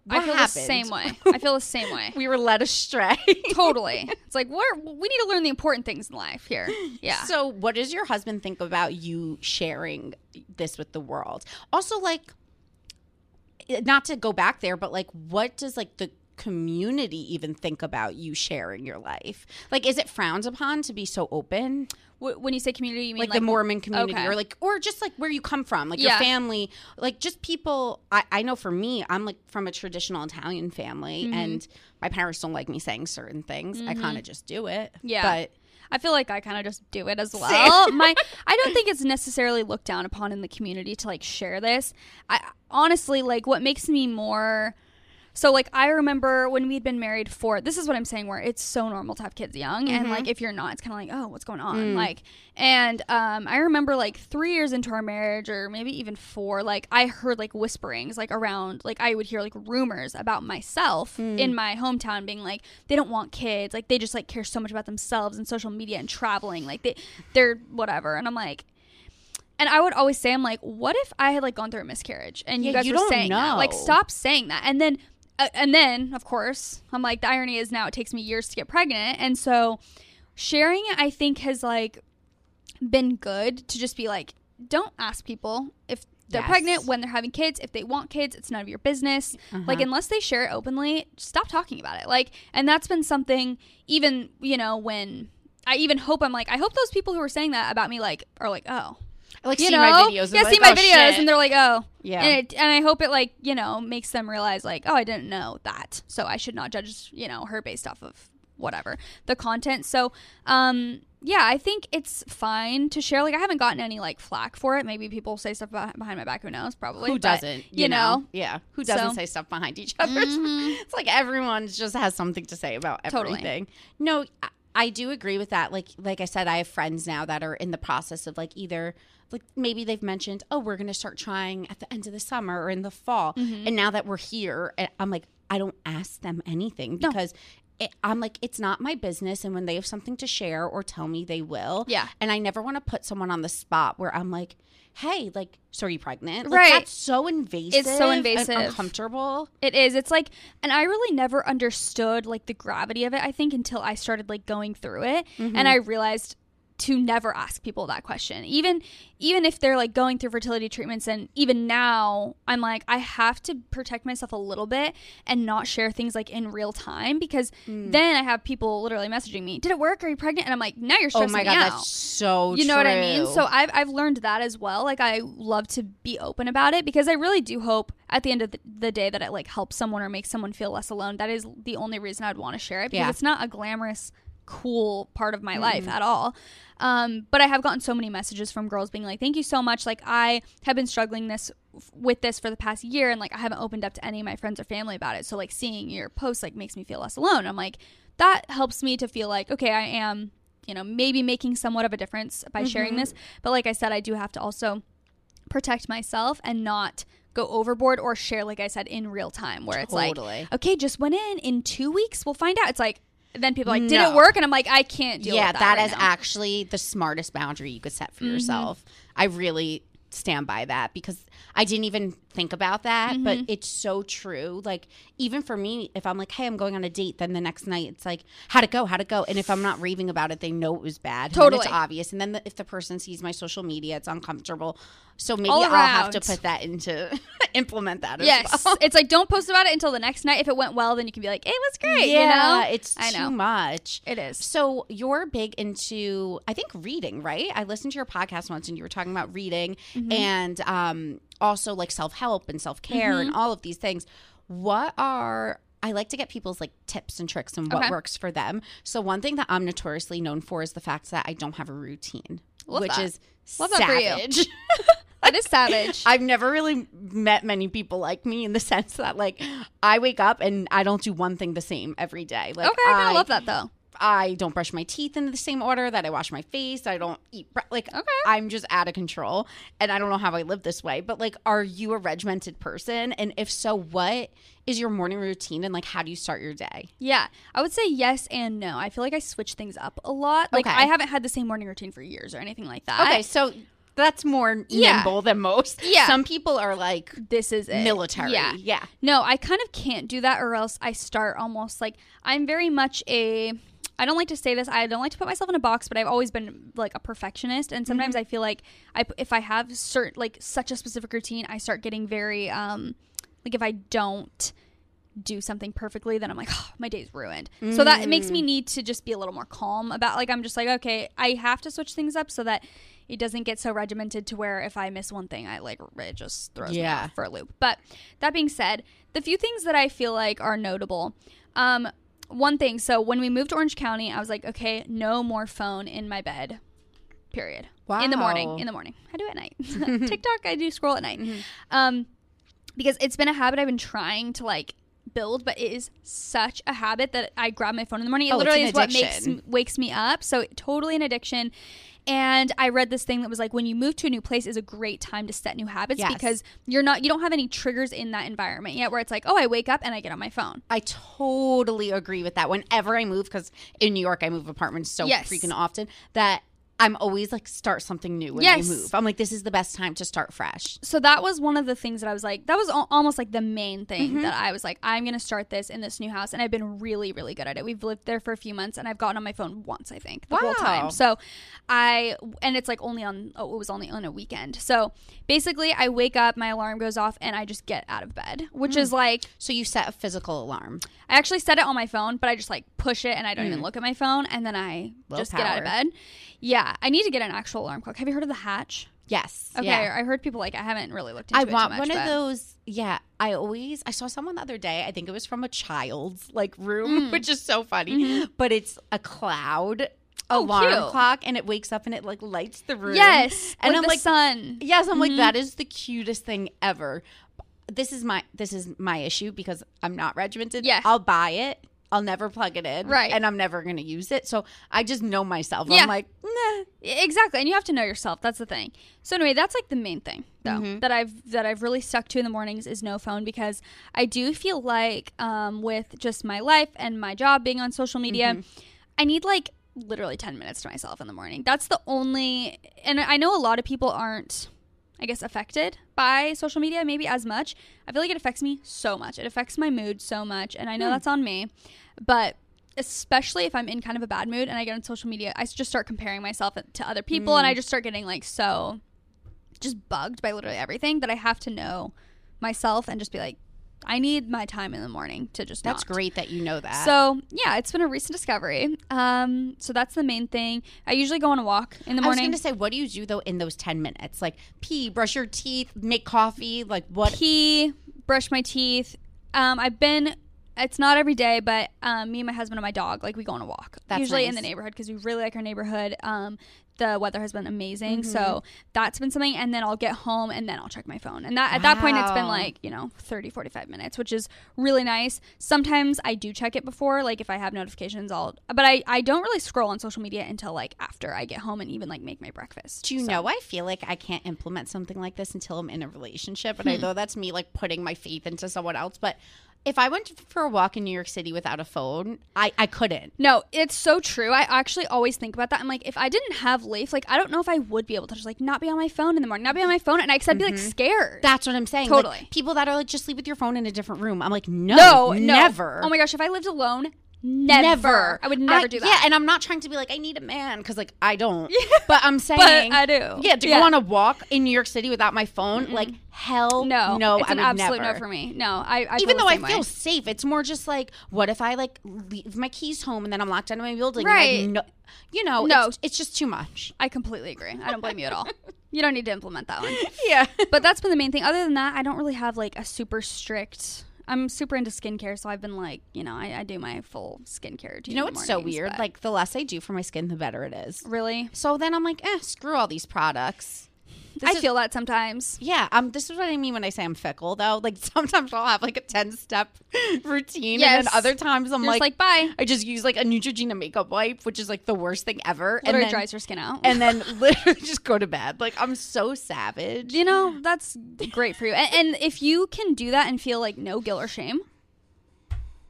what I feel happened? the same way. I feel the same way. We were led astray. totally. It's like we're we need to learn the important things in life here. Yeah. So, what does your husband think about you sharing this with the world? Also, like, eh, not to go back there, but like, what does like the community even think about you sharing your life? Like, is it frowned upon to be so open? Wh- when you say community, you mean like, like, the Mormon community okay. or like or just like where you come from, like Yeah. your family, like just people I, I know for me, I'm like from a traditional Italian family Mm-hmm. and my parents don't like me saying certain things. I kind of just do it. Yeah. But I feel like I kind of just do it as well. My I don't think it's necessarily looked down upon in the community to like share this. I honestly like what makes me more so like I remember when we'd been married for this is what I'm saying where it's so normal to have kids young and mm-hmm. like if you're not it's kind of like oh what's going on? Mm. Like and um I remember like 3 years into our marriage or maybe even 4 like I heard like whisperings like around like I would hear like rumors about myself in mm. my hometown being like they don't want kids like they just like care so much about themselves and social media and traveling like they they're whatever. And I'm like and I would always say, I'm like, what if I had like gone through a miscarriage and you guys you were saying that? Like, stop saying that. And then, and then, of course, I'm like, the irony is now it takes me years to get pregnant, and so sharing it, I think, has like been good to just be like, don't ask people if they're Yes. pregnant when they're having kids. If they want kids, it's none of your business. Uh-huh. Like, unless they share it openly, stop talking about it. Like, and that's been something. Even you know when. I even hope I'm like I hope those people who are saying that about me like are like oh I like you see know, my videos. and yeah, like, see my oh, videos, shit. and they're like, oh, Yeah. and it, and I hope it like you know makes them realize like, oh, I didn't know that, so I should not judge you know her based off of whatever the content. So, um, yeah, I think it's fine to share. Like, I haven't gotten any like flack for it. Maybe people say stuff behind my back. Who knows? Probably. who But, doesn't? You, know. Yeah. Who doesn't So- Mm-hmm. say stuff behind each other? It's like everyone just has something to say about Totally. everything. No, I, do agree with that. Like, like I said, I have friends now that are in the process of like either like maybe they've mentioned, oh, we're going to start trying at the end of the summer or in the fall, Mm-hmm. and now that we're here, I'm like, I don't ask them anything because. It, I'm like, it's not my business. And when they have something to share or tell me, they will. Yeah. And I never want to put someone on the spot where I'm like, hey, like, so are you pregnant? Like, Right. That's so invasive. It's so and invasive. uncomfortable. It is. It's like, and I really never understood like the gravity of it. I think until I started like going through it, mm-hmm. and I realized to never ask people that question. Even even if they're like going through fertility treatments, and even now, I'm like, I have to protect myself a little bit and not share things like in real time because mm. then I have people literally messaging me, "Did it work? Are you pregnant?" And I'm like, "Now you're stressing Oh stressing my me god, out." that's so. you know what I mean? So I've I've learned that as well. Like I love to be open about it because I really do hope at the end of the, the day that it like helps someone or makes someone feel less alone. That is the only reason I'd want to share it because Yeah. it's not a glamorous, cool part of my life at all. Um, but I have gotten so many messages from girls being like, "Thank you so much. Like I have been struggling this with this for the past year, and like I haven't opened up to any of my friends or family about it. So like seeing your posts like makes me feel less alone. I'm like, that helps me to feel like okay, I am." You know, maybe making somewhat of a difference by sharing this. But like I said, I do have to also protect myself and not go overboard or share, like I said, in real time, where it's Totally. like, okay, just went in. In two weeks, we'll find out. It's like, then people are like, did No. it work? And I'm like, I can't deal yeah, with that. that right is now. Mm-hmm. actually the smartest boundary you could set for yourself. I really stand by that because I didn't even think about that, but Mm-hmm. it's so true. Like even for me, if I'm like, "Hey, I'm going on a date," then the next night it's like, "How'd it go? How'd it go?" And if I'm not raving about it, they know it was bad. And Totally. it's obvious. And then the, if the person sees my social media, it's uncomfortable. So maybe I'll have to put that into implement that. As Yes, well. it's like don't post about it until the next night. If it went well, then you can be like, it was great. Yeah, you know, it's I know too much. it is. So you're big into, I think, reading, right? I listened to your podcast once, and you were talking about reading Mm-hmm. and um, also like self help and self care Mm-hmm. and all of these things. what are I like to get people's like tips and tricks and what Okay. works for them. So one thing that I'm notoriously known for is the fact that I don't have a routine, Love which that. is Love that for you. savage. That is savage. I've never really met many people like me in the sense that like I wake up and I don't do one thing the same every day. Like okay, I of love that though. I don't brush my teeth in the same order that I wash my face. I don't eat bre- like Okay. I'm just out of control and I don't know how I live this way. But like are you a regimented person and if so what is your morning routine and like how do you start your day? Yeah, I would say yes and no. I feel like I switch things up a lot. Like Okay. I haven't had the same morning routine for years or anything like that. Okay, so that's more Yeah. nimble than most. Yeah. Some people are like this is it. military. Yeah. Yeah. No, I kind of can't do that, or else I start almost like I'm very much a. I don't like to say this. I don't like to put myself in a box, but I've always been like a perfectionist, and sometimes I feel like I if I have certain like such a specific routine, I start getting very um like if I don't do something perfectly, then I'm like, oh, my day's ruined. So that it makes me need to just be a little more calm about like I'm just like, okay, I have to switch things up so that it doesn't get so regimented to where if I miss one thing, I like it just throws me Yeah. off for a loop. But that being said, the few things that I feel like are notable, um, one thing. So when we moved to Orange County, I was like, okay, no more phone in my bed. Period. Wow. In the morning. In the morning. I do at night. TikTok, I do scroll at night. Um, because it's been a habit I've been trying to like build, but it is such a habit that I grab my phone in the morning. It Oh, literally is what makes wakes me up. So totally an addiction. And I read this thing that was like when you move to a new place is a great time to set new habits Yes. because you're not you don't have any triggers in that environment yet where it's like, oh, I wake up and I get on my phone. I totally agree with that. Whenever I move, because in New York I move apartments so Yes. freaking often that I'm always like start something new when Yes. I move. I'm like, this is the best time to start fresh. so that was one of the things that I was like, that was al- almost like the main thing Mm-hmm. that I was like, I'm going to start this in this new house. And I've been really, really good at it. We've lived there for a few months and I've gotten on my phone once, I think, the whole time. So I, and it's like only on, oh, it was only on a weekend. So basically, I wake up, my alarm goes off, and I just get out of bed, which Hmm. is like, So you set a physical alarm. I actually set it on my phone, but I just like push it and I don't even look at my phone. And then I just get out of bed. Yeah. I need to get an actual alarm clock. Have you heard of the Hatch? Yes. Okay. Yeah. I heard people like, I haven't really looked into I it want much, one of those. Yeah, I always I saw someone the other day. I think it was from a child's like room, which is so funny. But it's a cloud Mm. Oh, alarm cute. clock, and it wakes up and it like lights the room. Yes. and like I'm the like, sun. yes, I'm Mhm. like that is the cutest thing ever. This is my this is my issue because I'm not regimented. Yes. I'll buy it. I'll never plug it in. Right. and I'm never gonna use it. So I just know myself. Yeah. I'm like, nah. Exactly, and you have to know yourself. That's the thing. So anyway, that's like the main thing though Mm-hmm. that I've that I've really stuck to in the mornings is no phone because I do feel like um, with just my life and my job being on social media, Mm-hmm. I need like literally ten minutes to myself in the morning. That's the only, and I know a lot of people aren't. I guess affected by social media maybe as much. I feel like it affects me so much. It affects my mood so much, and I Hmm. know that's on me. But especially if I'm in kind of a bad mood and I get on social media, I just start comparing myself to other people Hmm. and I just start getting like so just bugged by literally everything that I have to know myself and just be like, I need my time in the morning to just That's not. great that you know that. So yeah, it's been a recent discovery. Um, so that's the main thing. I usually go on a walk in the morning. I was going to say, what do you do though in those 10 minutes? Like pee, brush your teeth, make coffee, like what? pee, brush my teeth. Um, I've been. It's not every day, but um, me and my husband and my dog, like we go on a walk. That's usually in the neighborhood because we really like our neighborhood. Um, the weather has been amazing, Mm-hmm. so that's been something. And then I'll get home and then I'll check my phone. And that at that point, it's been like you know 30, 45 minutes, which is really nice. Sometimes I do check it before, like if I have notifications, I'll. But I I don't really scroll on social media until like after I get home and even like make my breakfast. Do you So- know? I feel like I can't implement something like this until I'm in a relationship. Hmm. And I know that's me like putting my faith into someone else. But if I went for a walk in New York City without a phone, I, I couldn't. No, it's so true. I actually always think about that. I'm like, if I didn't have Leif, like, I don't know if I would be able to just like not be on my phone in the morning, not be on my phone, at night, cause I'd be like mm-hmm. scared. That's what I'm saying. Like, Totally. people that are like, just leave with your phone in a different room. I'm like, no, no, no, never. Oh my gosh, if I lived alone, never, I would never do that. Yeah, and I'm not trying to be like, I need a man because like I don't. But I'm saying, I do. Yeah, to Yeah. go on a walk in New York City without my phone, like hell no, no, it's I an absolute never. no for me. No, I, I Even though I same feel safe, it's more just like, what if I like leave my keys home and then I'm locked out of my building? Right. No, you know, No. it's, it's just too much. I completely agree. I don't blame you at all. You don't need to implement that one. Yeah. But that's been the main thing. Other than that, I don't really have like a super strict I'm super into skincare, so I've been like, you know, I, I do my full skincare routine. You know what's so mornings, weird? but- Like the less I do for my skin, the better it is. really, So then I'm like, eh, screw all these products. This I is- feel that sometimes. Yeah, um, this is what I mean when I say I'm fickle, though. Like sometimes I'll have like a ten step routine, and then other times I'm You're like, like, bye. I just use like a Neutrogena makeup wipe, which is like the worst thing ever, and Literally then, dries your skin out. and then literally just go to bed. Like I'm so savage. you know that's great for you. And, and if you can do that and feel like no guilt or shame,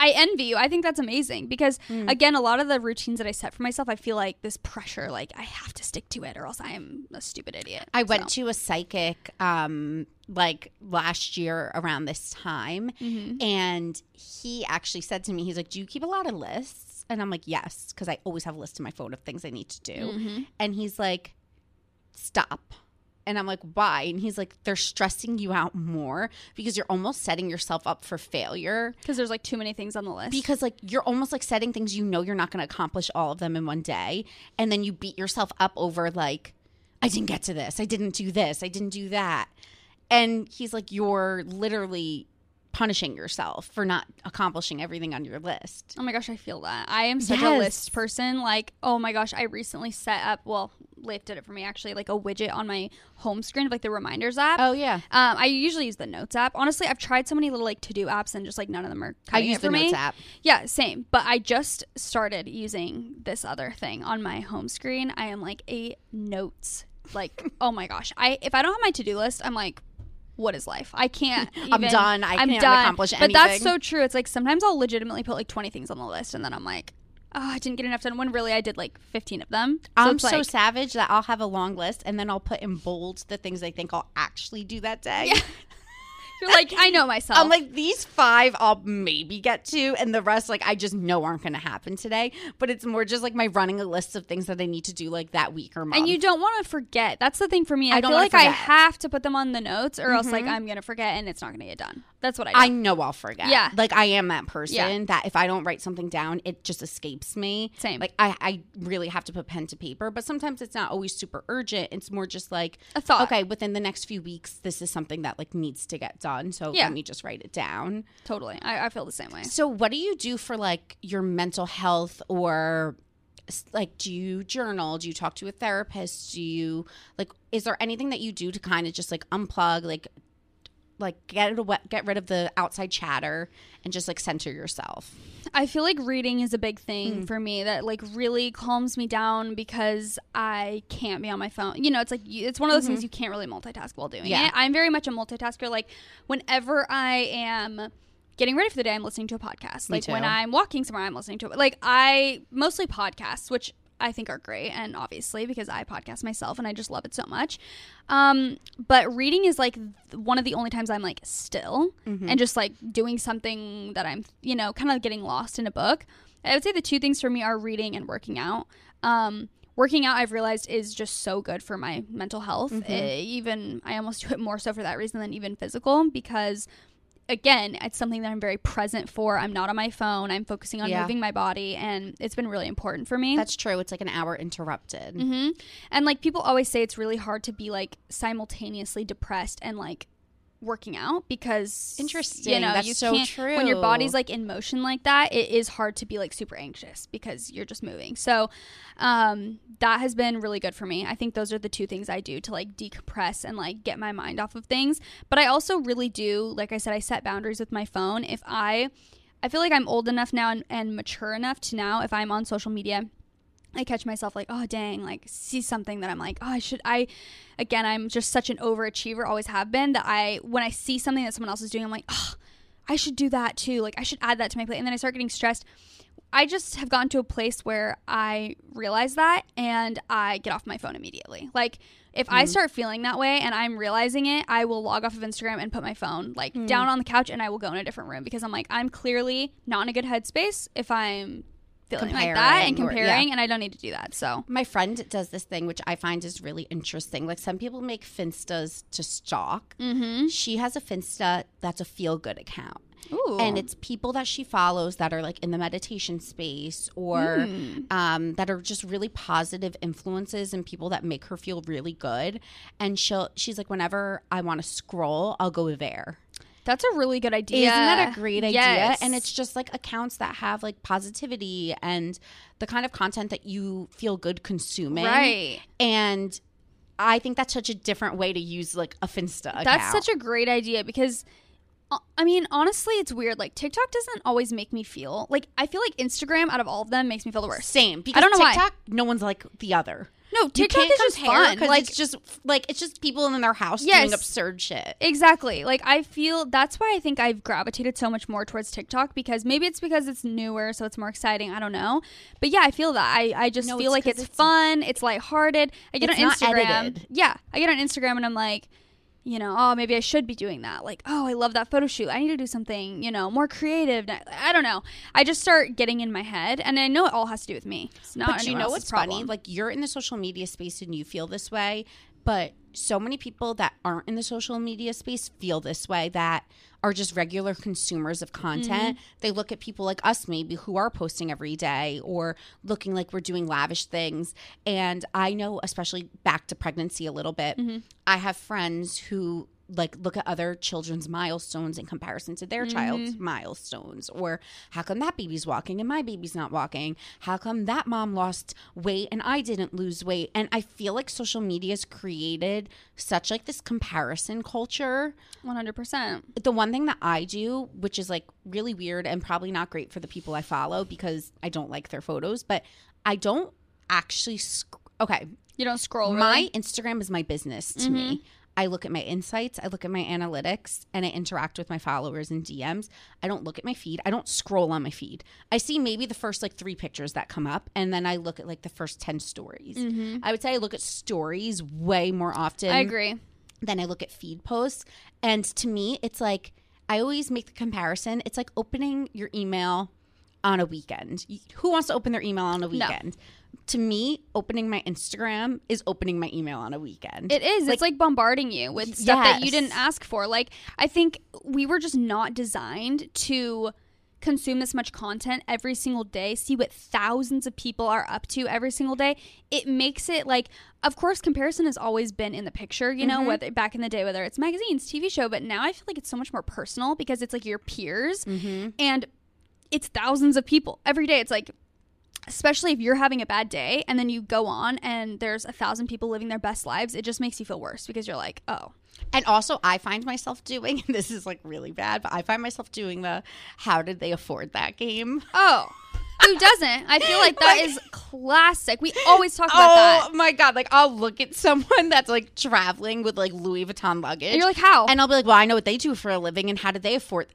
I envy you. I think that's amazing because Hmm. again, a lot of the routines that I set for myself, I feel like this pressure, like I have to stick to it, or else I am a stupid idiot. I went to a psychic um like last year around this time Mm-hmm. and he actually said to me he's like do you keep a lot of lists and I'm like yes because I always have a list in my phone of things I need to do Mm-hmm. and he's like stop and I'm like why? And he's like they're stressing you out more because you're almost setting yourself up for failure. Because there's like too many things on the list. because like you're almost like setting things you know you're not going to accomplish all of them in one day and then you beat yourself up over like i didn't get to this. I didn't do this. I didn't do that. And he's like you're literally punishing yourself for not accomplishing everything on your list Oh my gosh, I feel that. I am such a list person. Like, oh my gosh, I recently set up, well, Leif did it for me actually, like a widget on my home screen of like the reminders app. oh yeah Um, I usually use the Notes app. Honestly, I've tried so many little like to do apps and just like none of them are i use the me. notes app Yeah, same. But I just started using this other thing on my home screen. I am like a notes. Like, oh my gosh. I if I don't have my to do list, I'm like, what is life? I can't. I'm done. I I'm can't done. accomplish anything. But that's so true. It's like sometimes I'll legitimately put like 20 things on the list, and then I'm like, oh, I didn't get enough done. When really I did like 15 of them. So I'm so like, savage that I'll have a long list and then I'll put in bold the things I think I'll actually do that day. you're like, I know myself. I'm like these five I'll maybe get to, and the rest like I just know aren't going to happen today. But it's more just like my running a list of things that I need to do like that week or month. And you don't want to forget. That's the thing for me. I, I feel like I have to put them on the notes, or else like mm-hmm. I'm gonna forget and it's not gonna get done. That's what I do. I know I'll forget. Yeah. like I am that person Yeah. that if I don't write something down, it just escapes me. Same. Like I, I really have to put pen to paper, but sometimes it's not always super urgent. It's more just like A thought. Okay, within the next few weeks, this is something that like needs to get done. So Yeah. let me just write it down. totally. I, I feel the same way. So, what do you do for like your mental health or like do you journal? Do you talk to a therapist? Do you like is there anything that you do to kind of just like unplug like like get it away, get rid of the outside chatter and just like center yourself? I feel like reading is a big thing Mm. for me that like really calms me down because I can't be on my phone. You know, it's like you, it's one of those things you can't really multitask while doing Mm-hmm. Yeah. it. I'm very much a multitasker. Like whenever I am getting ready for the day, I'm listening to a podcast. Me Like when. I'm walking somewhere, I'm listening to it. Like I mostly podcasts, which I think are great, and obviously because I podcast myself and I just love it so much. Um, but reading is like one of the only times I'm like still Mm-hmm. and just like doing something that I'm, you know, kind of getting lost in a book. I would say the two things for me are reading and working out. Um, working out, I've realized, is just so good for my mental health. Eh, even I almost do it more so for that reason than even physical because again, it's something that I'm very present for. I'm not on my phone. I'm focusing on Yeah. moving my body, and it's been really important for me. That's true. It's like an hour interrupted. hmm And like people always say, it's really hard to be like simultaneously depressed and like working out because Interesting. You know, That's you so can't, When your body's like in motion like that, it is hard to be like super anxious because you're just moving. So um, that has been really good for me. I think those are the two things I do to like decompress and like get my mind off of things. But I also really do, like I said, I set boundaries with my phone. If I I feel like I'm old enough now and, and mature enough to now if I'm on social media I catch myself like, oh dang, like see something that I'm like, oh I should I again I'm just such an overachiever, always have been, that I when I see something that someone else is doing, I'm like, oh I should do that too. Like I should add that to my plate. And then I start getting stressed. I just have gotten to a place where I realize that and I get off my phone immediately. Like if I mm. start feeling that way and I'm realizing it, I will log off of Instagram and put my phone like mm. down on the couch and I will go in a different room because I'm like I'm clearly not in a good headspace if I'm feeling like that and Comparing or- comparing yeah. and I don't need to do that. So My friend does this thing, which I find is really interesting. Like some people make Finstas to stalk. Mm-hmm. She has a Finsta that's a feel good account. Ooh. And it's people that she follows that are like in the meditation space or um, that are just really positive influences and people that make her feel really good. And she'll she's like, whenever I want to scroll, I'll go there. That's a really good idea. Isn't that a great idea? Yes. And it's just like accounts that have like positivity and the kind of content that you feel good consuming. right. And I think that's such a different way to use like a Finsta account. That's such a great idea because uh, I mean, honestly, it's weird. Like TikTok doesn't always make me feel like I feel like Instagram out of all of them makes me feel the worst. same because don't know why. TikTok, no one's like the other. No, TikTok is just fun. Like it's just like it's just people in their house Yes. doing absurd shit. Exactly. Like I feel that's why I think I've gravitated so much more towards TikTok because maybe it's because it's newer, so it's more exciting. I don't know, but yeah, I feel that. I, I just No, feel it's like it's, it's- fun. It's lighthearted. I get on Instagram. edited. Yeah, I get on Instagram and I'm like, you know, oh maybe I should be doing that. Like, oh I love that photo shoot. I need to do something, you know, more creative. I don't know. I just start getting in my head, and I know it all has to do with me. It's not but you know what's funny? Like you're in the social media space and you feel this way, but so many people that aren't in the social media space feel this way that are just regular consumers of content. Mm-hmm. They look at people like us maybe who are posting every day or looking like we're doing lavish things. And I know especially back to pregnancy a little bit. Mm-hmm. I have friends who like look at other children's milestones in comparison to their child's mm-hmm. milestones or how come that baby's walking and my baby's not walking how come that mom lost weight and i didn't lose weight and i feel like social media's created such like this comparison culture One hundred percent. the one thing that i do which is like really weird and probably not great for the people i follow because i don't like their photos but i don't actually sc- okay You don't scroll. Really? my Instagram is my business to mm-hmm. me. I look at my insights, I look at my analytics, and I interact with my followers and DMs. I don't look at my feed. I don't scroll on my feed. I see maybe the first like three pictures that come up, and then I look at like the first 10 stories. Mm-hmm. I would say I look at stories way more often I agree. then I look at feed posts. And to me, it's like I always make the comparison. It's like opening your email on a weekend. Who wants to open their email on a weekend? To me, opening my Instagram is opening my email on a weekend. It is. it's like bombarding you with stuff that you didn't ask for. Like I think we were just not designed to consume this much content every single day, see what thousands of people are up to every single day. It makes it like of course comparison has always been in the picture, you know, mm-hmm. whether back in the day whether it's magazines, TV show, but now I feel like it's so much more personal because it's like your peers mm-hmm. and it's thousands of people every day. It's like especially if you're having a bad day and then you go on and there's a thousand people living their best lives, it just makes you feel worse because you're like, oh, And also, I find myself doing, this is like really bad, but I find myself doing the how did they afford that game? oh. Who doesn't? I feel like that is classic. We always talk about oh that. Oh my God. Like, I'll look at someone that's like traveling with like Louis Vuitton luggage. And you're like, how? And I'll be like, well, I know what they do for a living and how do they afford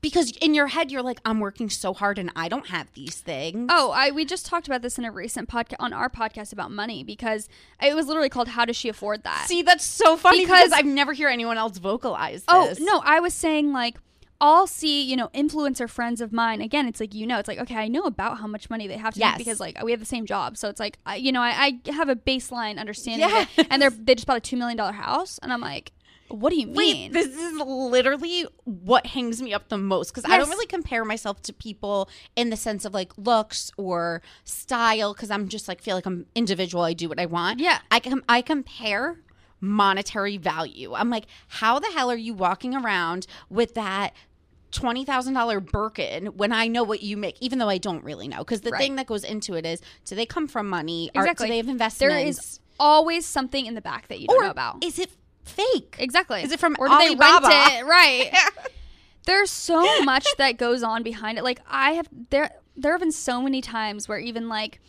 Because in your head, you're like, I'm working so hard and I don't have these things. Oh, I we just talked about this in a recent podcast on our podcast about money because it was literally called "How Does She Afford That?" See, that's so funny because, Because- I've never hear anyone else vocalize this. Oh this. no, I was saying like I'll see, you know, influencer friends of mine. Again, it's like you know, it's like okay, I know about how much money they have to Yes. make because like we have the same job, so it's like I, you know, I, I have a baseline understanding Yes. it. And they're they just bought a two million dollar house, and I'm like, what do you mean? Wait, this is literally what hangs me up the most because I don't really compare myself to people in the sense of like looks or style because I'm just like feel like I'm individual. I do what I want. Yeah. I com- I compare monetary value. I'm like, how the hell are you walking around with that? Twenty thousand dollar Birkin when I know what you make, even though I don't really know, because the Right. thing that goes into it is, do they come from money? Or exactly. do they have investments? There is always something in the back that you don't or know about. is it fake? Exactly. Is it from or do they Alibaba? rent it? Right. There's so much that goes on behind it. Like I have there there have been so many times where even like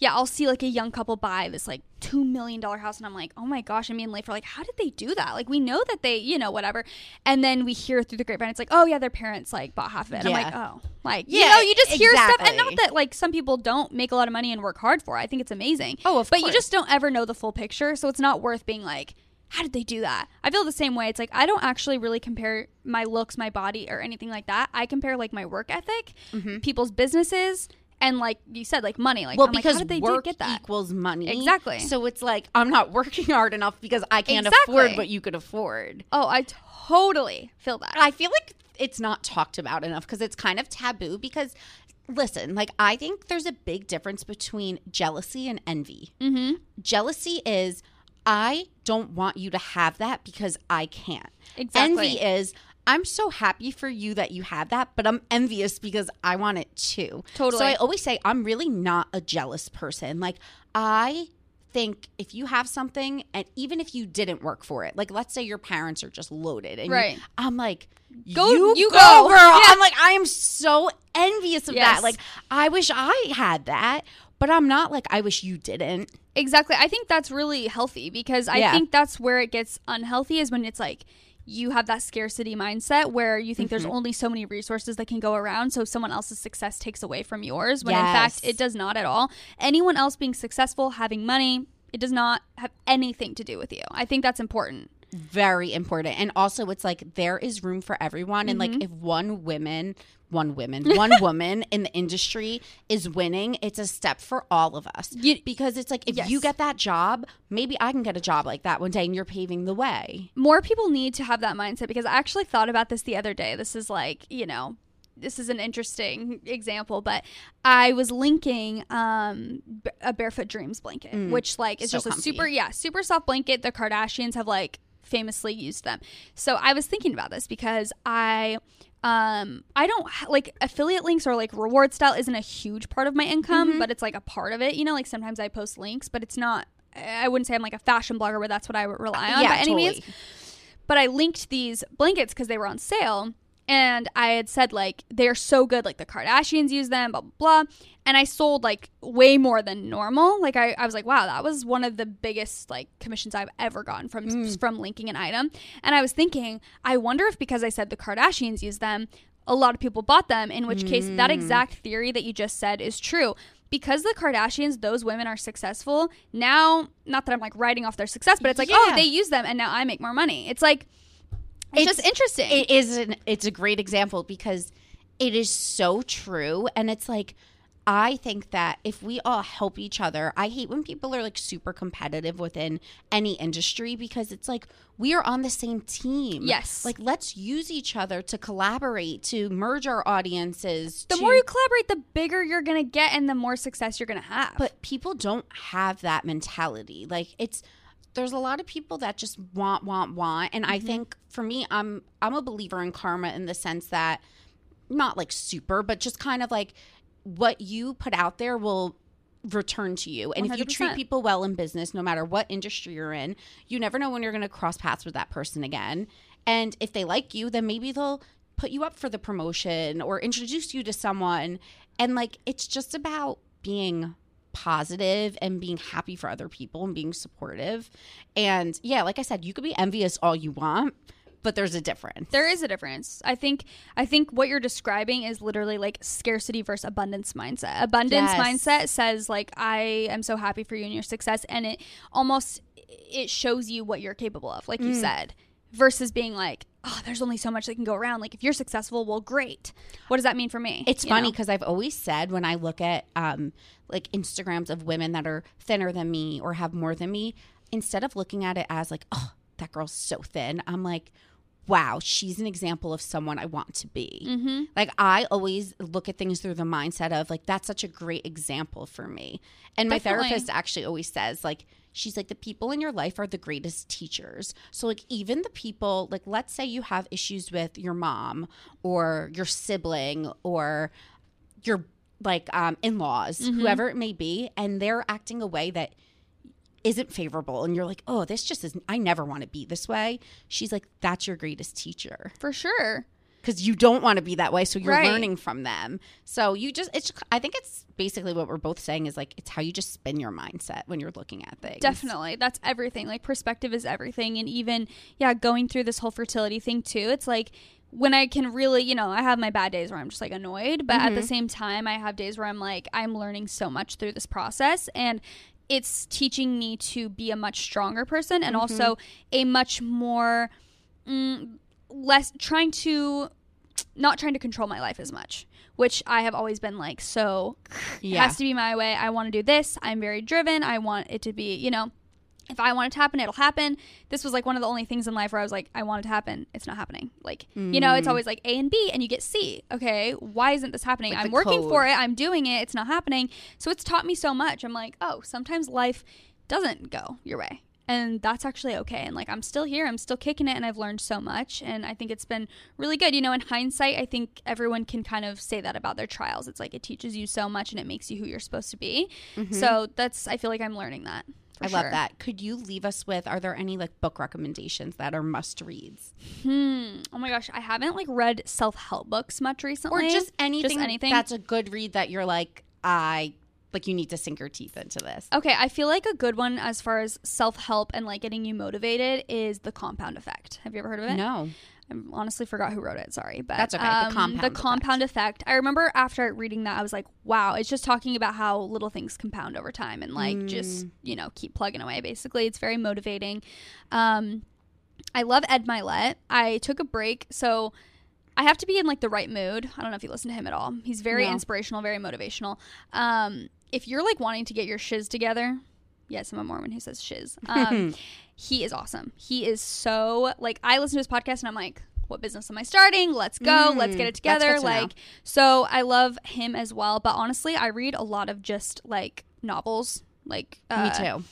yeah, I'll see like a young couple buy this like two million dollar house and I'm like, oh my gosh, I mean like for like how did they do that? Like we know that they, you know, whatever. And then we hear through the grapevine, it's like, oh yeah, their parents like bought half of it. And I'm like, oh. Like yeah, you know, you just hear stuff and not that like some people don't make a lot of money and work hard for it. I think it's amazing. Oh, of but you just don't ever know the full picture, so it's not worth being like, how did they do that? I feel the same way. It's like I don't actually really compare my looks, my body, or anything like that. I compare like my work ethic, mm-hmm. people's businesses, and like you said, like money. Like well, I'm like, because how did they work get that? equals money. Exactly. So it's like I'm not working hard enough because I can't Exactly. afford what you could afford. Oh, I totally feel that. I feel like it's not talked about enough because it's kind of taboo. Because listen, like I think there's a big difference between jealousy and envy. Mm-hmm. Jealousy is I don't want you to have that because I can't. Exactly. Envy is. I'm so happy for you that you have that, but I'm envious because I want it too. Totally. So I always say I'm really not a jealous person. Like I think if you have something and even if you didn't work for it, like let's say your parents are just loaded and you- Right. I'm like Go- you, you go, go. girl. Yeah. I'm like I am so envious of Yes. that. Like I wish I had that, but I'm not like I wish you didn't. Exactly. I think that's really healthy because I Yeah. think that's where it gets unhealthy is when it's like you have that scarcity mindset where you think there's mm-hmm. only so many resources that can go around so someone else's success takes away from yours when in fact it does not at all. Anyone else being successful, having money, it does not have anything to do with you. I think that's important. Very important and also it's like there is room for everyone and Mm-hmm. like if one woman one woman one woman in the industry is winning it's a step for all of us You- because it's like if Yes. you get that job maybe i can get a job like that one day and you're paving the way more people need to have that mindset because I actually thought about this the other day. This is like, you know, this is an interesting example, but I was linking um, a Barefoot Dreams blanket, which like is So just a super, yeah, super soft blanket. The Kardashians have like famously used them. So I was thinking about this because I um i don't ha- like affiliate links or like reward style isn't a huge part of my income Mm-hmm. but it's like a part of it you know like sometimes i post links but it's not i wouldn't say i'm like a fashion blogger where that's what i would rely on yeah by any totally. means but I linked these blankets because they were on sale. And I had said, like, they're so good. Like, the Kardashians use them, blah, blah, blah. And I sold, like, way more than normal. Like, I, I was like, wow, that was one of the biggest, like, commissions I've ever gotten from, mm. from linking an item. And I was thinking, I wonder if because I said the Kardashians use them, a lot of people bought them, in which case that mm. exact theory that you just said is true. Because the Kardashians, those women are successful, now, not that I'm like writing off their success, but it's like, oh, they use them and now I make more money. It's like, it's, It's- just interesting. it is an, it's a great example because it is so true and it's like i think that if we all help each other i hate when people are like super competitive within any industry because it's like we are on the same team Yes. like let's use each other to collaborate to merge our audiences the to- more you collaborate, the bigger you're going to get and the more success you're going to have. but people don't have that mentality like it's there's a lot of people that just want want want. And i think for me i'm i'm a believer in karma in the sense that not like super but just kind of like what you put out there will return to you. And if you treat people well in business no matter what industry you're in you never know when you're going to cross paths with that person again. And if they like you then maybe they'll put you up for the promotion or introduce you to someone. And like it's just about being positive and being happy for other people and being supportive and yeah like i said you could be envious all you want but there's a difference there is a difference. I think I think what you're describing is literally like scarcity versus abundance mindset. Abundance Yes. mindset says like I am so happy for you and your success and it almost it shows you what you're capable of, like you Mm. said. Versus being like, oh, there's only so much that can go around. Like if you're successful, well, great. What does that mean for me? It's You funny because I've always said when I look at um, like Instagrams of women that are thinner than me or have more than me, instead of looking at it as like, oh, that girl's so thin, I'm like, wow, she's an example of someone I want to be. Mm-hmm. Like I always look at things through the mindset of like that's such a great example for me. And my Definitely. therapist actually always says like she's like the people in your life are the greatest teachers. So like even the people like let's say you have issues with your mom or your sibling or your like um in-laws, whoever it may be, and they're acting a way that isn't favorable and you're like, "Oh, this just is I never want to be this way." She's like, "That's your greatest teacher." for sure. because you don't want to be that way so you're Right. learning from them so you just it's i think it's basically what we're both saying is like it's how you just spin your mindset when you're looking at things Definitely. That's everything. Like perspective is everything. And even, yeah, going through this whole fertility thing too, it's like when I can really, you know, I have my bad days where I'm just like annoyed, but at the same time, I have days where I'm like, I'm learning so much through this process. And it's teaching me to be a much stronger person and also a much more, mm, less trying to, not trying to control my life as much. Which I have always been like, so it has to be my way. I want to do this. I'm very driven. I want it to be, you know, if I want it to happen, it'll happen. This was like one of the only things in life where I was like, I want it to happen. It's not happening. Like, you know, it's mm. always like A and B and you get C. Okay, why isn't this happening? Like I'm working code. for it. I'm doing it. It's not happening. So it's taught me so much. I'm like, oh, sometimes life doesn't go your way. and that's actually okay. And like I'm still here, I'm still kicking it, and I've learned so much, and I think it's been really good. You know, in hindsight, I think everyone can kind of say that about their trials. It's like it teaches you so much, and it makes you who you're supposed to be. Mm-hmm. So that's I feel like I'm learning that. I love that. Could you leave us with are there any like book recommendations that are must reads? Hmm. Oh my gosh, I haven't like read self help books much recently, Or just anything, anything? that's a good read that you're like, I like you need to sink your teeth into this. Okay, I feel like a good one as far as self help and like getting you motivated is the compound effect. Have you ever heard of it? No. I honestly forgot who wrote it. Sorry, but That's okay, the um, compound the effect. compound effect. I remember after reading that, I was like, wow, it's just talking about how little things compound over time and like just Mm. you know keep plugging away. Basically, it's very motivating. Um, I love Ed Mylett. I took a break, so I have to be in like the right mood. I don't know if you listen to him at all. He's very No. inspirational, very motivational. Um, if you're like wanting to get your shiz together, yes, I'm a Mormon who says shiz. Um, he is awesome. He is so like I listen to his podcast and I'm like, what business am I starting? Let's go. Let's get it Mm, together. to know. Like so I love him as well. But honestly, I read a lot of just like novels, like uh, Me too.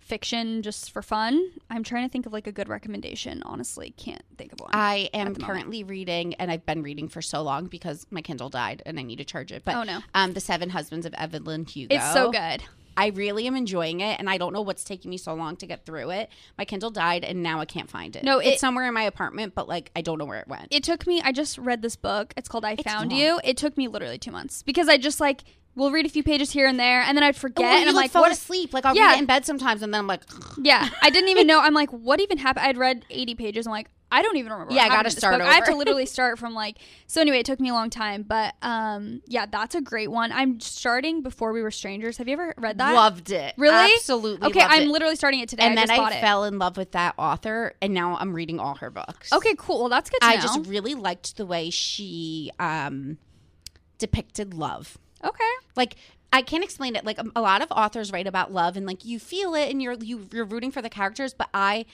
fiction just for fun. I'm trying to think of like a good recommendation. Honestly, can't think of one. I am the moment. currently reading, and I've been reading for so long because my Kindle died and I need to charge it. But Oh, no. um, the Seven Husbands of Evelyn Hugo. it's so good. I really am enjoying it, and I don't know what's taking me so long to get through it. My Kindle died, and now I can't find it. No, it's somewhere in my apartment, but like I don't know where it went. It took me. I just read this book. It's called I Found long. You. It took me literally two months because I just like will read a few pages here and there, and then I'd forget, Or and I'm like, fall what? asleep. Like I'll Yeah. read it in bed sometimes, and then I'm like, Yeah, I didn't even know. I'm like, what even happened? I'd read 80 pages. I'm like, I don't even remember. Yeah, I gotta start. I have to literally start from like. So anyway, it took me a long time, but um, yeah, that's a great one. I'm starting before we were strangers. Have you ever read that? loved it. Really? absolutely. Okay, I'm it. literally starting it today. And I then just I it. fell in love with that author, and now I'm reading all her books. Okay, cool. Well, that's good I know. just really liked the way she um, depicted love. Okay. Like I can't explain it. Like a lot of authors write about love, and like you feel it, and you're you, you're rooting for the characters. But I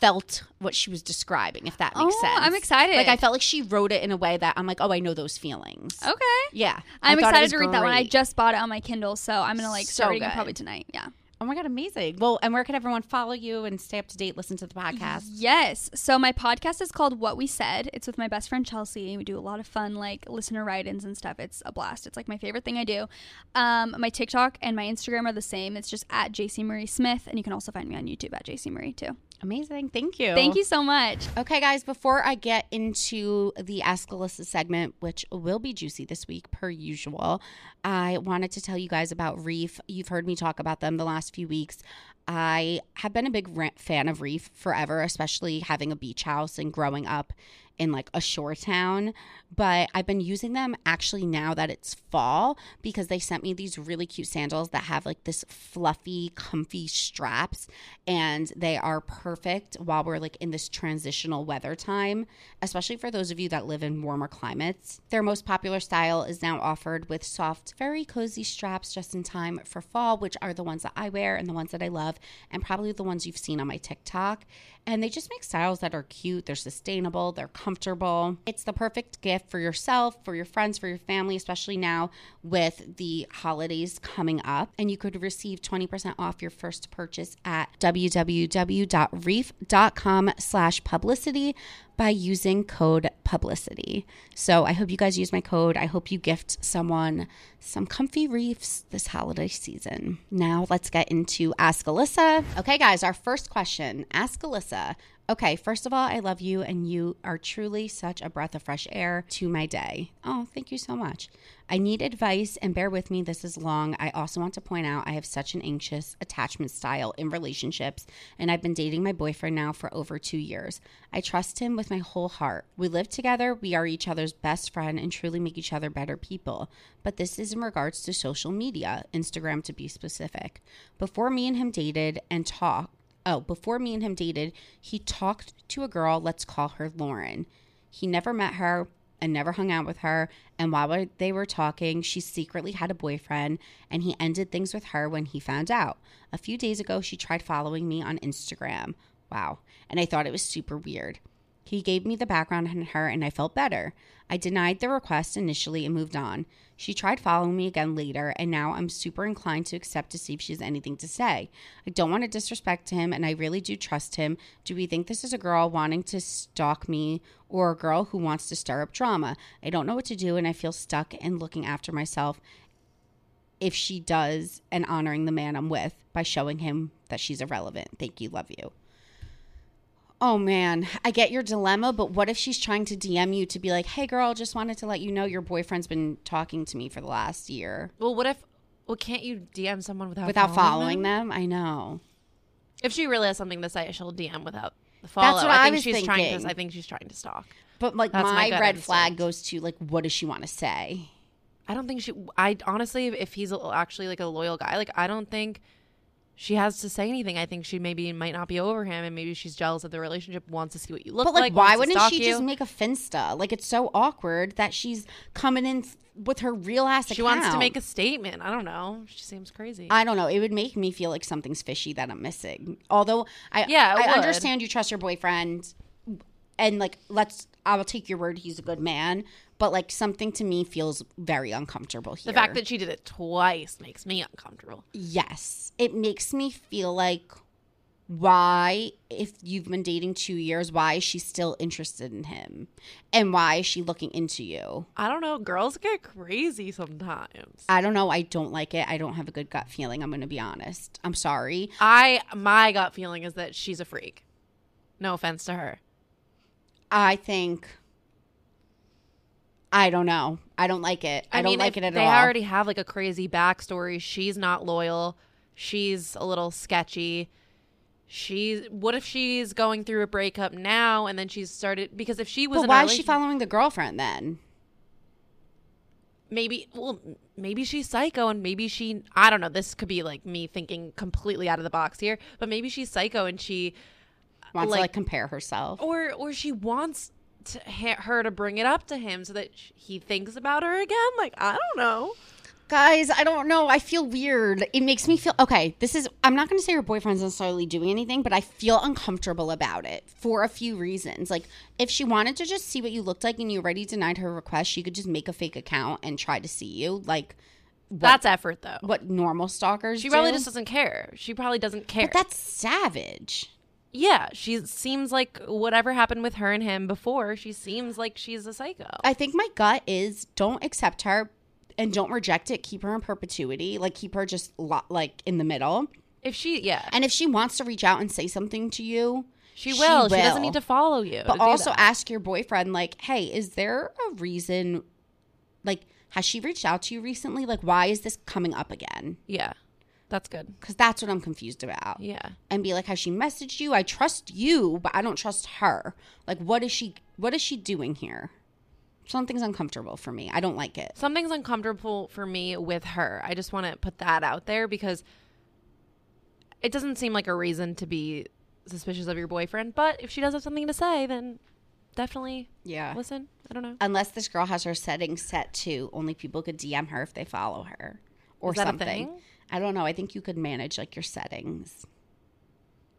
felt what she was describing, if that makes Oh, sense. I'm excited. Like I felt like she wrote it in a way that I'm like, oh, I know those feelings. Okay. Yeah, I'm excited to read that one. I just bought it on my Kindle, so I'm gonna like So start reading it probably tonight. Yeah. Oh my god, amazing! Well, and where can everyone follow you and stay up to date, listen to the podcast? Yes. So my podcast is called What We Said. It's with my best friend Chelsea. We do a lot of fun like listener write-ins and stuff. It's a blast. It's like my favorite thing I do. Um, my TikTok and my Instagram are the same. It's just at JC Marie Smith, and you can also find me on YouTube at JC Marie too. Amazing, thank you. Thank you so much. Okay, guys, before I get into the Ask Alyssa segment, which will be juicy this week, per usual, I wanted to tell you guys about Reef. You've heard me talk about them the last few weeks. I have been a big fan of Reef forever, especially having a beach house and growing up in like a shore town. But I've been using them actually now that it's fall because they sent me these really cute sandals that have like this fluffy, comfy straps. And they are perfect while we're like in this transitional weather time, especially for those of you that live in warmer climates. Their most popular style is now offered with soft, very cozy straps just in time for fall, which are the ones that I wear and the ones that I love, and probably the ones you've seen on my TikTok. And they just make styles that are cute, they're sustainable, they're comfortable. It's the perfect gift for yourself, for your friends, for your family, especially now with the holidays coming up. And you could receive 20% off your first purchase at www.reef.com slash publicity by using code publicity. So I hope you guys use my code. I hope you gift someone some comfy reefs this holiday season. Now let's get into Ask Alyssa. Okay, guys, our first question Ask Alyssa. Okay, first of all, I love you, and you are truly such a breath of fresh air to my day. Oh, thank you so much. I need advice, and bear with me, this is long. I also want to point out I have such an anxious attachment style in relationships, and I've been dating my boyfriend now for over two years. I trust him with my whole heart. We live together, we are each other's best friend, and truly make each other better people. But this is in regards to social media, Instagram to be specific. Before me and him dated and talked, Oh, before me and him dated, he talked to a girl, let's call her Lauren. He never met her and never hung out with her. And while they were talking, she secretly had a boyfriend and he ended things with her when he found out. A few days ago, she tried following me on Instagram. Wow. And I thought it was super weird. He gave me the background on her and I felt better. I denied the request initially and moved on. She tried following me again later, and now I'm super inclined to accept to see if she has anything to say. I don't want to disrespect him, and I really do trust him. Do we think this is a girl wanting to stalk me or a girl who wants to stir up drama? I don't know what to do, and I feel stuck and looking after myself if she does and honoring the man I'm with by showing him that she's irrelevant. Thank you. Love you. Oh man, I get your dilemma, but what if she's trying to DM you to be like, "Hey girl, just wanted to let you know your boyfriend's been talking to me for the last year." Well, what if? Well, can't you DM someone without Without following following, them? I know. If she really has something to say, she'll DM without the follow. That's what I I think was she's trying thinking. to. I think she's trying to stalk. But like That's my my, red flag goes to like what does she want to say? I don't think she. I honestly, if he's actually like a loyal guy, like I don't think she has to say anything. I think she maybe might not be over him, and maybe she's jealous of the relationship, wants to see what you look like. But like, like. why wouldn't she you. just make a finsta? Like it's so awkward that she's coming in with her real ass She wants to make a statement. I don't know. She seems crazy. I don't know. It would make me feel like something's fishy that I'm missing. Although I Yeah, I would. understand you trust your boyfriend and like let's I will take your word he's a good man, but like something to me feels very uncomfortable here. the fact that she did it twice makes me uncomfortable. yes, it makes me feel like why if you've been dating 2 years why is she still interested in him? And why is she looking into you? I don't know. Girls get crazy sometimes. I don't know. I don't like it. I don't have a good gut feeling. I'm going to be honest. I'm sorry. I my gut feeling is that she's a freak. No offense to her. I think I don't know. I don't like it. I, don't mean, like it at they all. They already have like a crazy backstory. She's not loyal. She's a little sketchy. She's what if she's going through a breakup now and then she's started because if she was but why is she following the girlfriend then? maybe well maybe she's psycho and maybe she I don't know this could be like me thinking completely out of the box here but maybe she's psycho and she Wants Like- to like compare herself. or or she wants to, ha- her to bring it up to him so that sh- he thinks about her again like I don't know Guys, I don't know. I feel weird. It makes me feel okay. This is, I'm not going to say her boyfriend's necessarily doing anything, but I feel uncomfortable about it for a few reasons. Like, if she wanted to just see what you looked like and you already denied her request, she could just make a fake account and try to see you. Like, what, that's effort though what normal stalkers she probably do. just doesn't care she probably doesn't care But that's savage. Yeah she seems like whatever happened with her and him before she seems like she's a psycho I think my gut is don't accept her and don't reject it. Keep her in perpetuity. Like keep her just lo- like in the middle. if she yeah And if she wants to reach out and say something to you, she will she, doesn't need to follow you But also that. ask your boyfriend like, "Hey, is there a reason like has she reached out to you recently? Like why is this coming up again?" yeah that's good Cuz that's what I'm confused about. yeah And be like, "Has she messaged you? I trust you, but I don't trust her. Like what is she what is she doing here?" Something's uncomfortable for me. I don't like it. something's uncomfortable for me with her. I just want to put that out there because it doesn't seem like a reason to be suspicious of your boyfriend. But if she does have something to say, then definitely Yeah. listen. I don't know. Unless this girl has her settings set to only people could DM her if they follow her or Is that a something. I don't know. I think you could manage like your settings.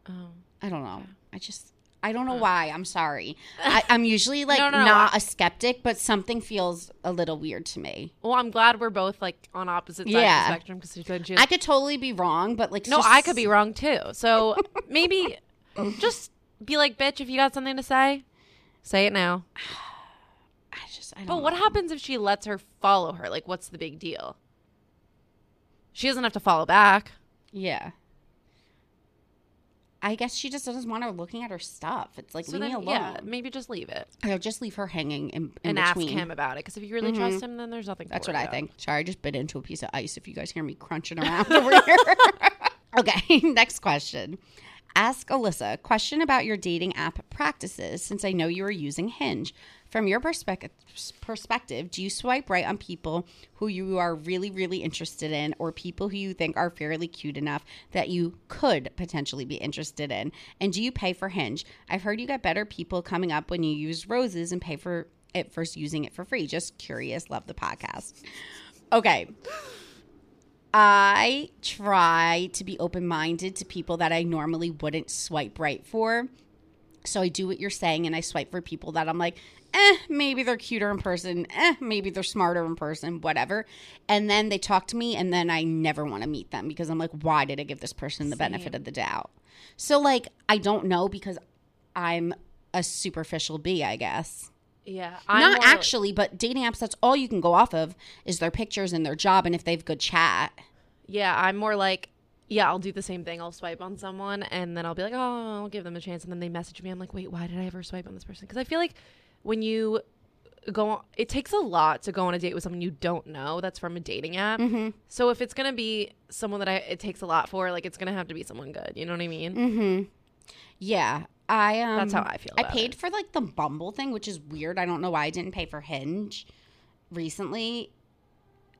Oh. I don't know. I just I don't know oh. why. I'm sorry. I, I'm usually like No, no, no. not a skeptic, but something feels a little weird to me. Well, I'm glad we're both like on opposite sides Yeah. of the spectrum because I could totally be wrong, but like No, just- I could be wrong too. So maybe just be like, bitch, if you got something to say, say it now. I just I don't. Know. But what happens if she lets her follow her? Like, what's the big deal? She doesn't have to follow back. Yeah. I guess she just doesn't want her looking at her stuff. It's like So leave me then, alone. yeah, maybe just leave it I'll just leave her hanging in, in and between. ask him about it. Because if you really mm-hmm. trust him, then there's nothing. to That's what worry I about. think. Sorry, I just bit into a piece of ice. If you guys hear me crunching around over here. okay, next question. Ask Alyssa a question about your dating app practices since I know you are using Hinge. From your perspective, perspective, do you swipe right on people who you are really, really interested in, or people who you think are fairly cute enough that you could potentially be interested in? And do you pay for Hinge? I've heard you get better people coming up when you use roses and pay for it first using it for free. Just curious. Love the podcast. Okay. I try to be open minded to people that I normally wouldn't swipe right for. So I do what you're saying and I swipe for people that I'm like, eh, maybe they're cuter in person, eh, maybe they're smarter in person, whatever. And then they talk to me and then I never want to meet them because I'm like, why did I give this person the benefit of the doubt? So like I don't know because I'm a superficial bee, I guess. Yeah, I'm Not actually, but dating apps, that's all you can go off of is their pictures and their job and if they have good chat. Yeah, I'm more like, yeah, I'll do the same thing. I'll swipe on someone and then I'll be like, oh, I'll give them a chance. And then they message me. I'm like, wait, why did I ever swipe on this person? Because I feel like when you go on, it takes a lot to go on a date with someone you don't know that's from a dating app. Mm-hmm. So if it's going to be someone that I, it takes a lot for, like, it's going to have to be someone good. You know what I mean? Mm-hmm. Yeah. I um That's how I feel I paid it. for like the Bumble thing, which is weird. I don't know why I didn't pay for Hinge recently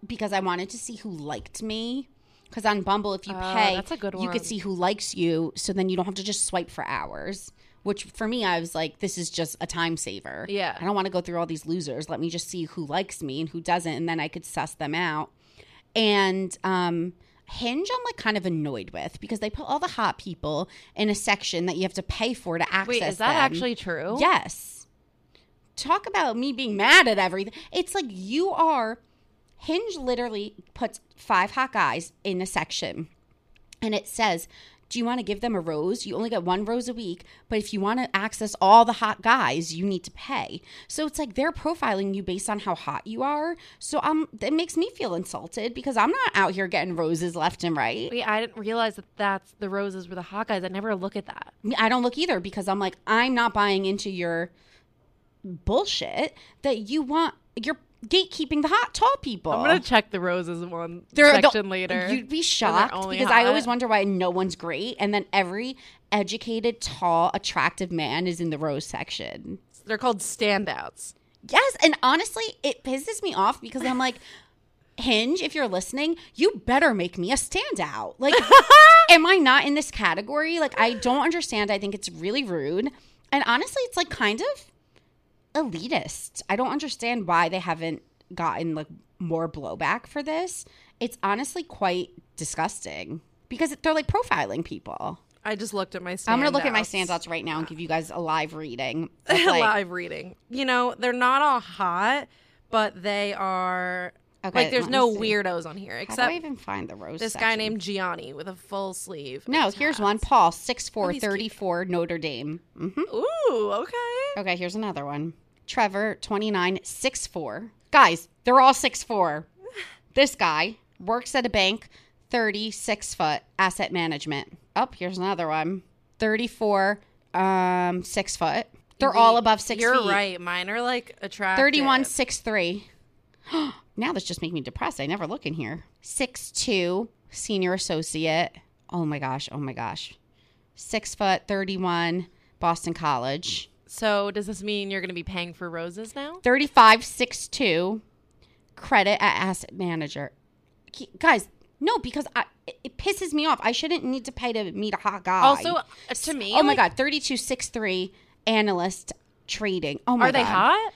because I wanted to see who liked me. Because on Bumble, if you Oh, pay, that's a good you could see who likes you. So then you don't have to just swipe for hours. Which for me, I was like, this is just a time saver. Yeah. I don't want to go through all these losers. Let me just see who likes me and who doesn't, and then I could suss them out. And um, Hinge, I'm like kind of annoyed with because they put all the hot people in a section that you have to pay for to access. Wait, is that them. actually true? Yes. Talk about me being mad at everything. It's like you are. Hinge literally puts five hot guys in a section and it says, Do you want to give them a rose? You only get one rose a week, but if you want to access all the hot guys, you need to pay. So it's like they're profiling you based on how hot you are. So um, it makes me feel insulted because I'm not out here getting roses left and right. Wait, I didn't realize that that's the roses were the hot guys. I never look at that. I don't look either because I'm like, I'm not buying into your bullshit that you want. You're gatekeeping the hot, tall people. I'm gonna check the roses one They're the- section later. You'd be shocked because I always wonder why no one's great, and then every educated, tall, attractive man is in the rose section. They're called standouts. Yes, and honestly, it pisses me off because I'm like, Hinge, if you're listening, you better make me a standout. Like, am I not in this category? Like, I don't understand. I think it's really rude, and honestly, it's like kind of elitist. I don't understand why they haven't gotten like more blowback for this. It's honestly quite disgusting because they're like profiling people. I just looked at my standouts. I'm gonna look at my standouts right now and give you guys a live reading. like- live reading. You know, they're not all hot, but they are Okay, like there's no see. weirdos on here except How do I even find the rose? this guy named Gianni with a full sleeve. No, here's one. Paul, 6'4", Oh, he's cute. Notre Dame. Mm-hmm. Ooh, okay. Okay, here's another one. Trevor, 29, 6'4". Guys, they're all 6'4". This guy works at a bank, 36 foot, asset management. Oh, here's another one. 34, um, 6 foot. They're all above 6 You're feet. right. Mine are like attractive. 31, 6'3". now this just makes me depressed. I never look in here. Six two, senior associate. Oh my gosh, oh my gosh. 6 foot, 31, Boston College. So does this mean you're going to be paying for roses now? 3562 credit at asset manager guys no because I, it- pisses me off i shouldn't need to pay to meet a hot guy Also, uh, to me, oh my like, god 3263 analyst trading oh my god. are they hot?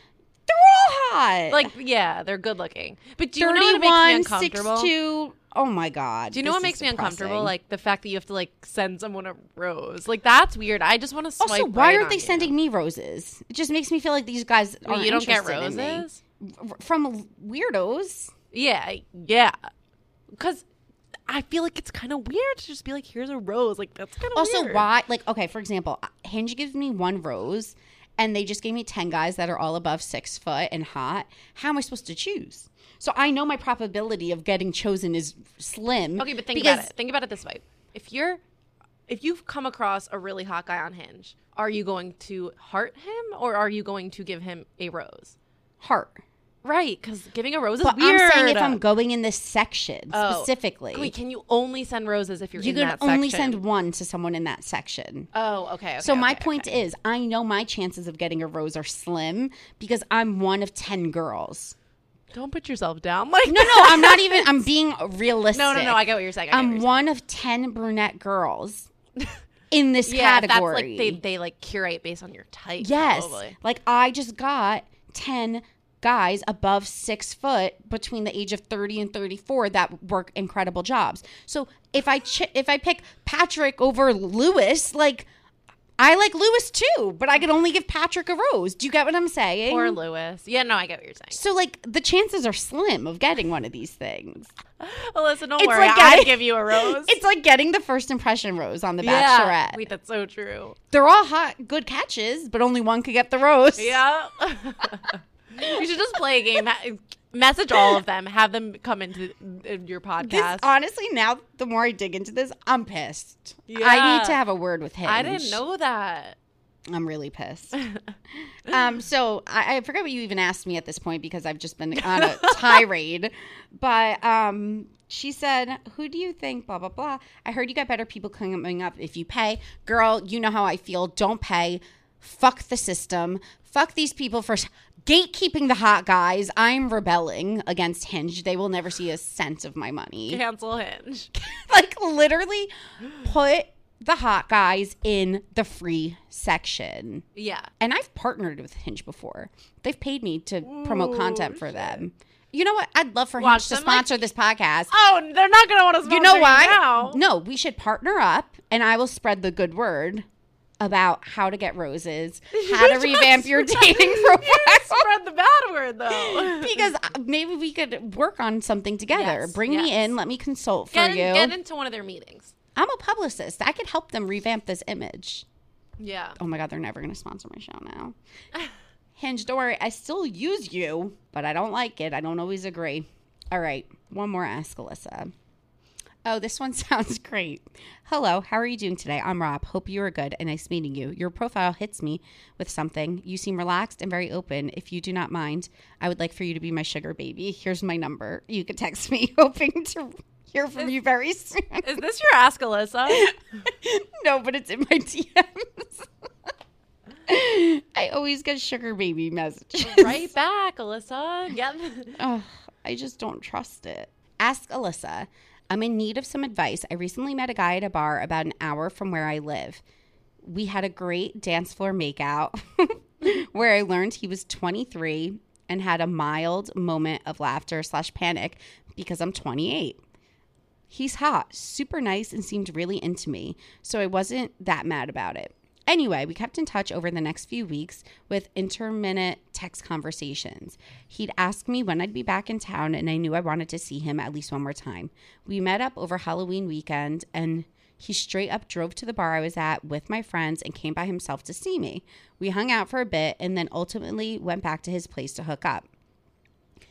Hot Like, yeah, they're good looking. But do you know what makes me uncomfortable? 62 oh my god Do you know what makes me uncomfortable? Like the fact that you have to like send someone a rose. Like that's weird. I just want to also why right aren't they you. sending me roses it just makes me feel like these guys aren't you don't get interested in me. roses? From weirdos Yeah, yeah. Because I feel like it's kind of weird to just be like, "Here's a rose." Like that's kind of Also, weird. why? Like, okay, for example, Hinge gives me one rose, and they just gave me ten guys that are all above six foot and hot. How am I supposed to choose? So I know my probability of getting chosen is slim. Okay, but think because about it. Think about it this way: if you're, if you've come across a really hot guy on Hinge, are you going to heart him or are you going to give him a rose? Heart. Right, because giving a rose is But weird. I'm saying if I'm going in this section Oh. specifically, Wait, can you only send roses if you're you in that section? You can only send one to someone in that section. Oh, okay. okay So my okay, point okay. is, I know my chances of getting a rose are slim because I'm one of ten girls. don't put yourself down. Like No, no, I'm not even. I'm being realistic. No, no, no. I get what you're saying. I get what I'm you're saying. one of 10 brunette girls in this yeah, category. that's like they they like curate based on your type. yes. probably. Like I just got 10 guys above six foot between the age of 30 and 34 that work incredible jobs. So if I ch- if I pick Patrick over Lewis, like I like Lewis too, but I could only give Patrick a rose. Do you get what I'm saying? Or Lewis. Yeah, no, I get what you're saying. so like the chances are slim of getting one of these things. Alyssa, don't It's worry. like I'll give you a rose. It's like getting the first impression rose on The yeah. Bachelorette. Wait, that's so true. They're all hot, good catches, but only one could get the rose. Yeah. you should just play a game. Message all of them. Have them come into your This, podcast. honestly, now the more I dig into this, I'm pissed. I need to have a word with him. I didn't know that. I'm really pissed. um, so I, I forget what you even asked me at this point because I've just been on a tirade. But um, she said, "Who do you think?" Blah blah blah. I heard you got better people coming up if you pay. Girl, you know how I feel. Don't pay. Fuck the system. Fuck these people for gatekeeping the hot guys. I'm rebelling against Hinge. They will never see a cent of my money Cancel Hinge. like literally put the hot guys in the free section. Yeah. And I've partnered with Hinge before. They've paid me to promote content for them. You know what? I'd love for Watch Hinge to them, like- sponsor this podcast. Oh, they're not gonna want to. sponsor you know why? Now. No, we should partner up and I will spread the good word about how to get roses, how to revamp your dating You profile. spread the bad word though. because uh, maybe we could work on something together. Yes, Bring me in, let me consult for get, in- you. get into one of their meetings. I'm a publicist. I could help them revamp this image. Yeah. Oh my god, they're never gonna sponsor my show now. Hinge, worry, I still use you, but I don't like it. I don't always agree. All right, one more ask Alyssa. Oh, this one sounds great. Hello, how are you doing today? I'm Rob. Hope you are good and nice meeting you. Your profile hits me with something. You seem relaxed and very open. If you do not mind, I would like for you to be my sugar baby. Here's my number. You can text me, hoping to hear from you very soon. Is this your ask Alyssa? no, but it's in my DMs. I always get sugar baby messages. right back, Alyssa. Get. Oh, I just don't trust it. Ask Alyssa. I'm in need of some advice. I recently met a guy at a bar about an hour from where I live. We had a great dance floor makeout where I learned he was 23 and had a mild moment of laughter slash panic because I'm 28. He's hot, super nice, and seemed really into me, so I wasn't that mad about it. Anyway, we kept in touch over the next few weeks with intermittent text conversations. He'd ask me when I'd be back in town, and I knew I wanted to see him at least one more time. We met up over Halloween weekend, and he straight up drove to the bar I was at with my friends and came by himself to see me. We hung out for a bit and then ultimately went back to his place to hook up.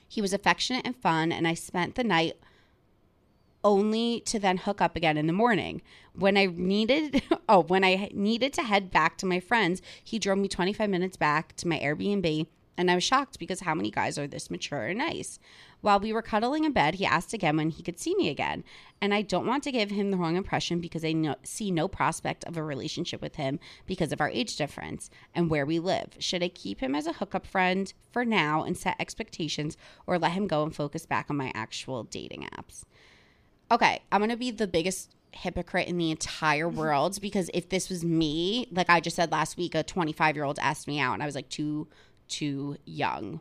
He was affectionate and fun, and I spent the night only to then hook up again in the morning. When I needed oh, when I needed to head back to my friends, he drove me 25 minutes back to my Airbnb, and I was shocked because how many guys are this mature and nice? While we were cuddling in bed, he asked again when he could see me again. And I don't want to give him the wrong impression because I no, see no prospect of a relationship with him because of our age difference and where we live. Should I keep him as a hookup friend for now and set expectations or let him go and focus back on my actual dating apps? Okay, I'm gonna be the biggest hypocrite in the entire mm-hmm. world because if this was me, like I just said last week, a 25 year old asked me out and I was like too, too young,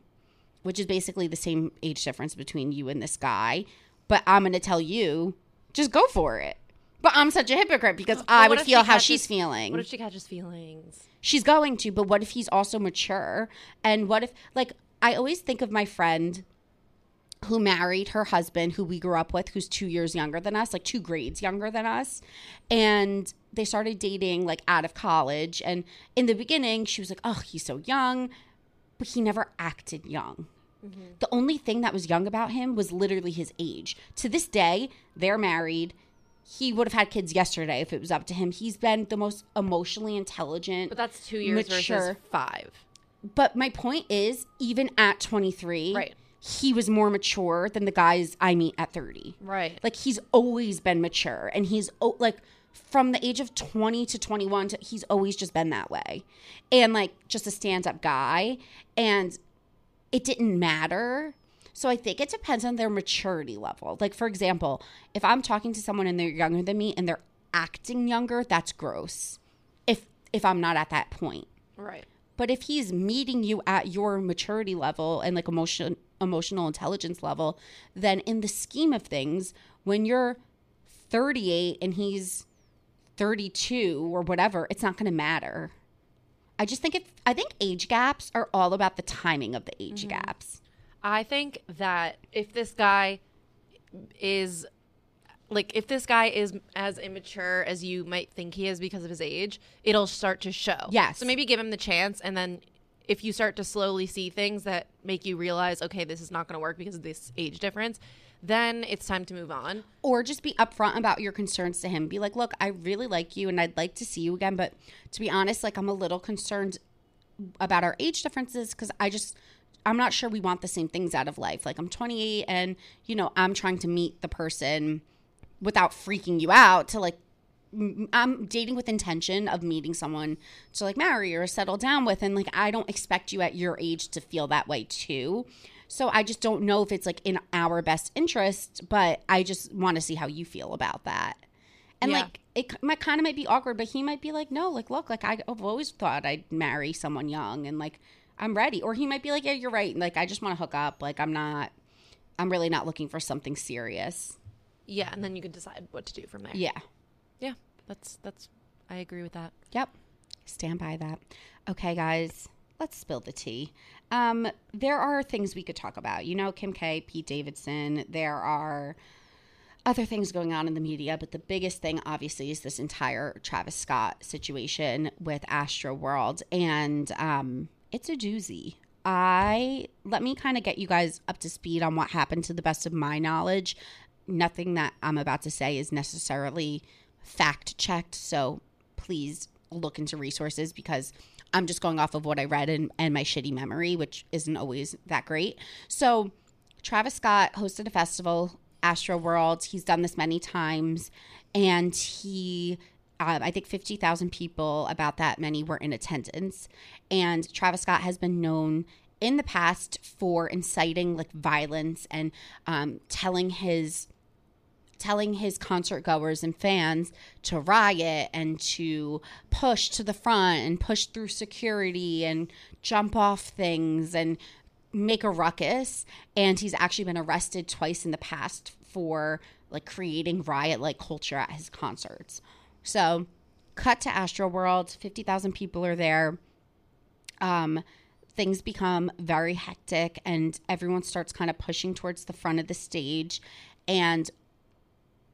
which is basically the same age difference between you and this guy. But I'm gonna tell you, just go for it. But I'm such a hypocrite because I would if she feel how catches- she's feeling. What if she catches feelings? She's going to, but what if he's also mature? And what if, like, I always think of my friend who married her husband, who we grew up with, who's two years younger than us, like two grades younger than us. And they started dating, like, out of college. And in the beginning, she was like, oh, he's so young. But he never acted young. Mm-hmm. The only thing that was young about him was literally his age. To this day, they're married. He would have had kids yesterday if it was up to him. He's been the most emotionally intelligent. But that's two years Mature. versus five. But my point is, even at 23, Right. He was more mature than the guys I meet at 30. Right. Like he's always been mature, and he's oh, like from the age of 20 to 21, to, he's always just been that way, and like just a stand-up guy, and it didn't matter. So I think it depends on their maturity level. Like for example, if I'm talking to someone and they're younger than me and they're acting younger, that's gross. If if I'm not at that point. right. But if he's meeting you at your maturity level and like emotion emotional intelligence level, then in the scheme of things, when you're 38 and he's 32 or whatever, it's not going to matter. I just think if I think age gaps are all about the timing of the age mm-hmm. gaps. I think that if this guy is like if this guy is as immature as you might think he is because of his age, it'll start to show. Yes. So maybe give him the chance and then if you start to slowly see things that make you realize, okay, this is not going to work because of this age difference, then it's time to move on. Or just be upfront about your concerns to him. Be like, look, I really like you and I'd like to see you again, but to be honest, like I'm a little concerned about our age differences because I just I'm not sure we want the same things out of life. Like I'm 28 and you know, I'm trying to meet the person without freaking you out to like I'm dating with intention of meeting someone to like marry or settle down with and like I don't expect you at your age to feel that way too. So I just don't know if it's like in our best interest, but I just want to see how you feel about that. And Yeah. like it might kind of might be awkward, but he might be like, "No, like look, like I've always thought I'd marry someone young and like I'm ready." Or he might be like, "Yeah, you're right. Like I just want to hook up. Like I'm not I'm really not looking for something serious." Yeah, and then you can decide what to do from there. Yeah. Yeah. That's that's I agree with that. Yep. Stand by that. Okay, guys, let's spill the tea. Um, there are things we could talk about. You know, Kim K, Pete Davidson. There are other things going on in the media, but the biggest thing, obviously, is this entire Travis Scott situation with Astro World, and um, it's a doozy. I let me kind of get you guys up to speed on what happened to the best of my knowledge. Nothing that I'm about to say is necessarily fact checked, so please look into resources because I'm just going off of what I read and, and my shitty memory, which isn't always that great. So, Travis Scott hosted a festival, Astro World. He's done this many times, and he, um, I think, fifty thousand people, about that many, were in attendance. And Travis Scott has been known in the past for inciting like violence and um, telling his telling his concert goers and fans to riot and to push to the front and push through security and jump off things and make a ruckus and he's actually been arrested twice in the past for like creating riot like culture at his concerts. So, cut to Astro World, 50,000 people are there. Um things become very hectic and everyone starts kind of pushing towards the front of the stage and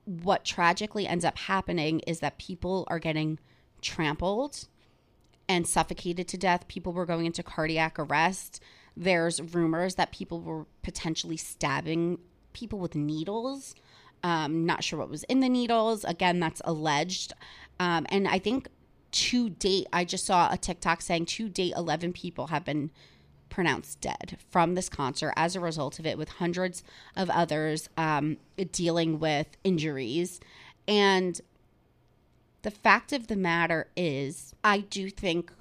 what tragically ends up happening is that people are getting trampled and suffocated to death. People were going into cardiac arrest. There's rumors that people were potentially stabbing people with needles. Um, not sure what was in the needles. Again, that's alleged. Um, and I think to date, I just saw a TikTok saying to date, 11 people have been pronounced dead from this concert as a result of it, with hundreds of others um, dealing with injuries. And the fact of the matter is, I do think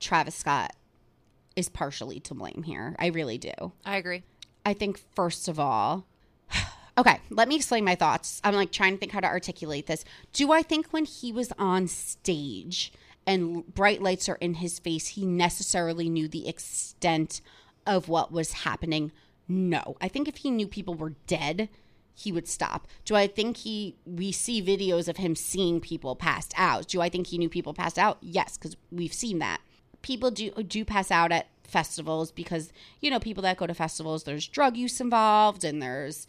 Travis Scott is partially to blame here. I really do. I agree. I think, first of all, okay, let me explain my thoughts. I'm like trying to think how to articulate this. Do I think when he was on stage and bright lights are in his face, he necessarily knew the extent of what was happening? No. I think if he knew people were dead, he would stop. Do I think he we see videos of him seeing people passed out? Do I think he knew people passed out? Yes, cuz we've seen that. People do do pass out at festivals because you know people that go to festivals there's drug use involved and there's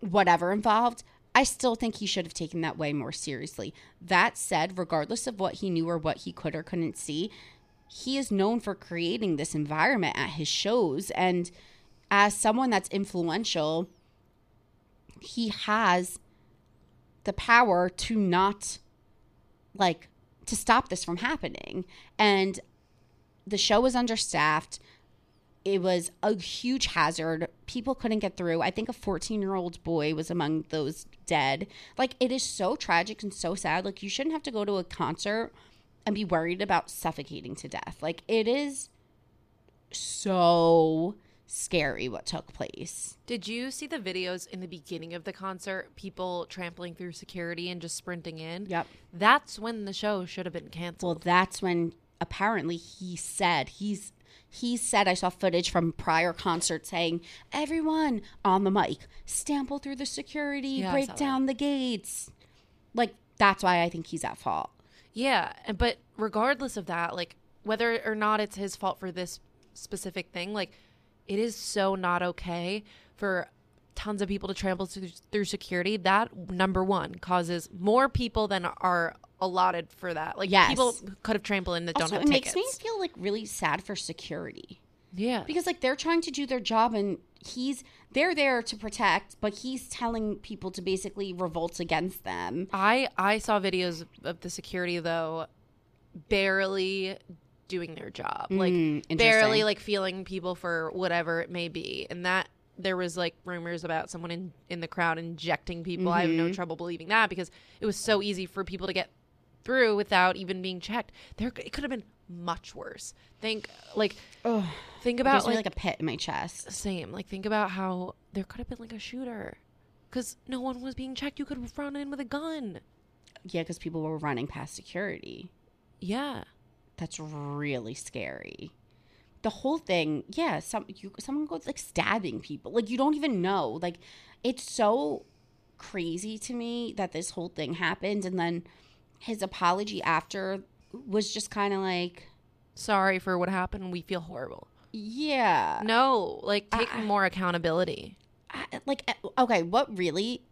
whatever involved. I still think he should have taken that way more seriously. That said, regardless of what he knew or what he could or couldn't see, he is known for creating this environment at his shows. And as someone that's influential he has the power to not like to stop this from happening. And the show was understaffed it was a huge hazard people couldn't get through i think a 14 year old boy was among those dead like it is so tragic and so sad like you shouldn't have to go to a concert and be worried about suffocating to death like it is so scary what took place Did you see the videos in the beginning of the concert? People trampling through security and just sprinting in. Yep. That's when the show should have been canceled. Well, that's when apparently he said he's he said I saw footage from prior concerts saying everyone on the mic stample through the security, Yeah, break saw that. down the gates. Like That's why I think he's at fault. Yeah, and- but regardless of that, like whether or not it's his fault for this specific thing, like it is so not okay for tons of people to trample through, through security. That number one causes more people than are allotted for that. Like Yes. people could have trampled in that Also, don't it have makes me feel like really sad for security yeah, because like they're trying to do their job and he's they're there to protect, but he's telling people to basically revolt against them. I I saw videos of the security though barely doing their job. Like Mm, interesting. barely like feeling people for whatever it may be. And that there was like rumors about someone in in the crowd injecting people. I have Mm-hmm. no trouble believing that because it was so easy for people to get through without even being checked. There it could have been much worse. Think like Ugh. think about like, like a pit in my chest. same. Like think about how there could have been like a shooter. Cuz no one was being checked. You could have run in with a gun. Yeah, because people were running past security. Yeah. That's really scary. The whole thing, yeah. Some you someone goes like stabbing people, like you don't even know. Like it's so crazy to me that this whole thing happened, and then his apology after was just kind of like, Sorry for what happened. We feel horrible. yeah, No, like take I- more accountability. I- like uh, okay what really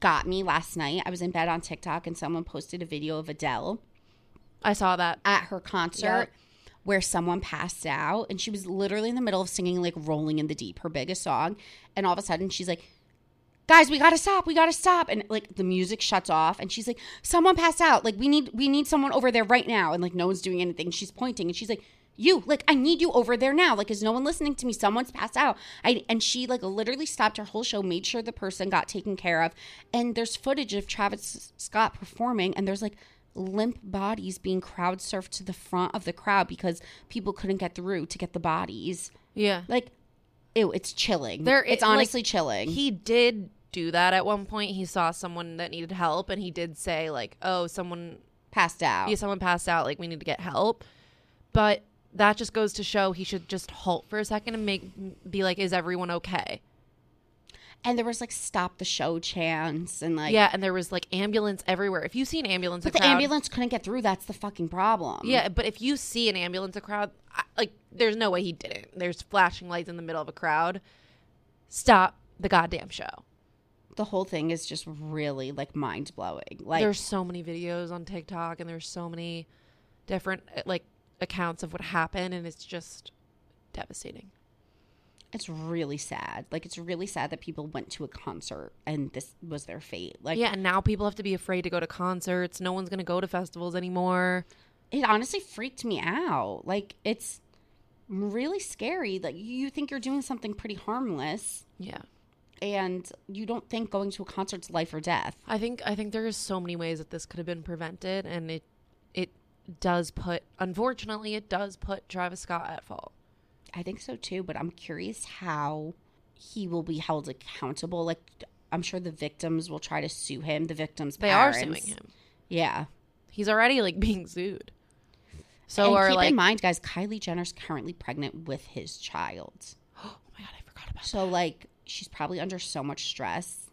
got me last night i was in bed on tiktok and someone posted a video of adele I saw that. at her concert where someone passed out and she was literally in the middle of singing like rolling in the deep her biggest song and all of a sudden she's like guys we gotta stop we gotta stop. And like the music shuts off and she's like someone passed out. Like we need we need someone over there right now. And like no one's doing anything. She's pointing and she's like you like i need you over there now. Like is no one listening to me? Someone's passed out. I and she like literally stopped her whole show made sure the person got taken care of. And there's footage of travis scott performing and there's like limp bodies being crowd surfed to the front of the crowd because people couldn't get through to get the bodies. Yeah. like ew it's chilling There- it's it- like, honestly chilling He did do that at one point. He saw someone that needed help and he did say like, "Oh, someone passed out yeah, someone passed out, like we need to get help." But that just goes to show he should just halt for a second and make be like, "Is everyone okay?" And there was like stop the show chants and like yeah, and there was like ambulance everywhere. If you see an ambulance, but the crowd, ambulance couldn't get through that's the fucking problem Yeah, but if you see an ambulance, a crowd, I- like, there's no way he didn't. There's flashing lights in the middle of a crowd. Stop the goddamn show. the whole thing is just really like mind blowing like there's so many videos on TikTok, and there's so many different uh, like accounts of what happened, and it's just devastating. It's really sad like it's really sad that people went to a concert and this was their fate like yeah, and now people have to be afraid to go to concerts. No one's gonna go to festivals anymore. it honestly freaked me out. Like it's really scary. Like you think you're doing something pretty harmless Yeah, and you don't think going to a concert's life or death. I think I think there's so many ways that this could have been prevented, and it it does put unfortunately it does put Travis Scott at fault. I think so too, but I'm curious how he will be held accountable. Like I'm sure the victims will try to sue him. The victims They are suing him. Yeah. He's already like being sued. So and are keep like, in mind, guys, Kylie Jenner's currently pregnant with his child. oh my god, I forgot about. So like she's probably under so much stress.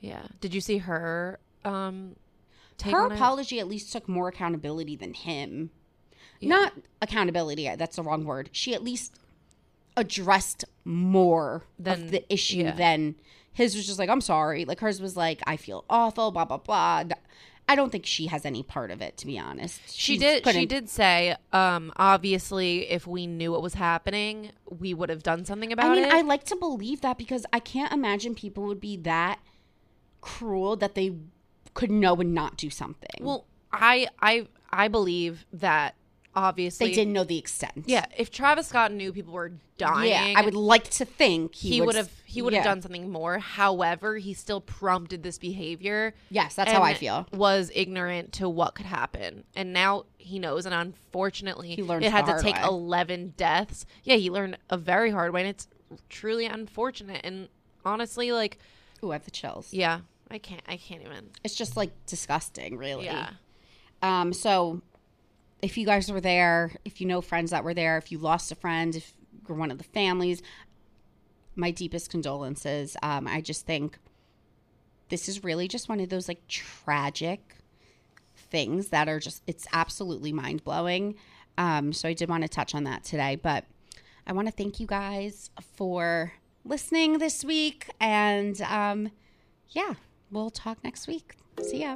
Yeah. Did you see her? Um, take her on it? apology at least took more accountability than him. Yeah. Not accountability, that's the wrong word. She at least addressed more Than- of the issue yeah. than his was just like, I'm sorry. Like hers was like, I feel awful, blah, blah, blah. I don't think she has any part of it, to be honest. She She's did. She did say, um, obviously, if we knew what was happening, we would have done something about I mean, it. I like to believe that because I can't imagine people would be that cruel that they could know and not do something. well, I, I, I believe that obviously they didn't know the extent. Yeah, if Travis Scott knew people were dying, Yeah, I would like to think he, he would have he would have yeah. done something more. However, he still prompted this behavior. Yes, that's how I feel. Was ignorant to what could happen, and now he knows. And unfortunately, He learned it had to take way. eleven deaths. Yeah, he learned a very hard way, and it's truly unfortunate. And honestly, like, Ooh, I have the chills. yeah, I can't, I can't even. It's just like disgusting, really. Yeah, Um. So, if you guys were there, if you know friends that were there, if you lost a friend, if you're one of the families, my deepest condolences. Um. I just think this is really just one of those like tragic things that are just it's absolutely mind blowing. Um, so I did want to touch on that today, but I want to thank you guys for listening this week, and um, yeah, we'll talk next week. See ya.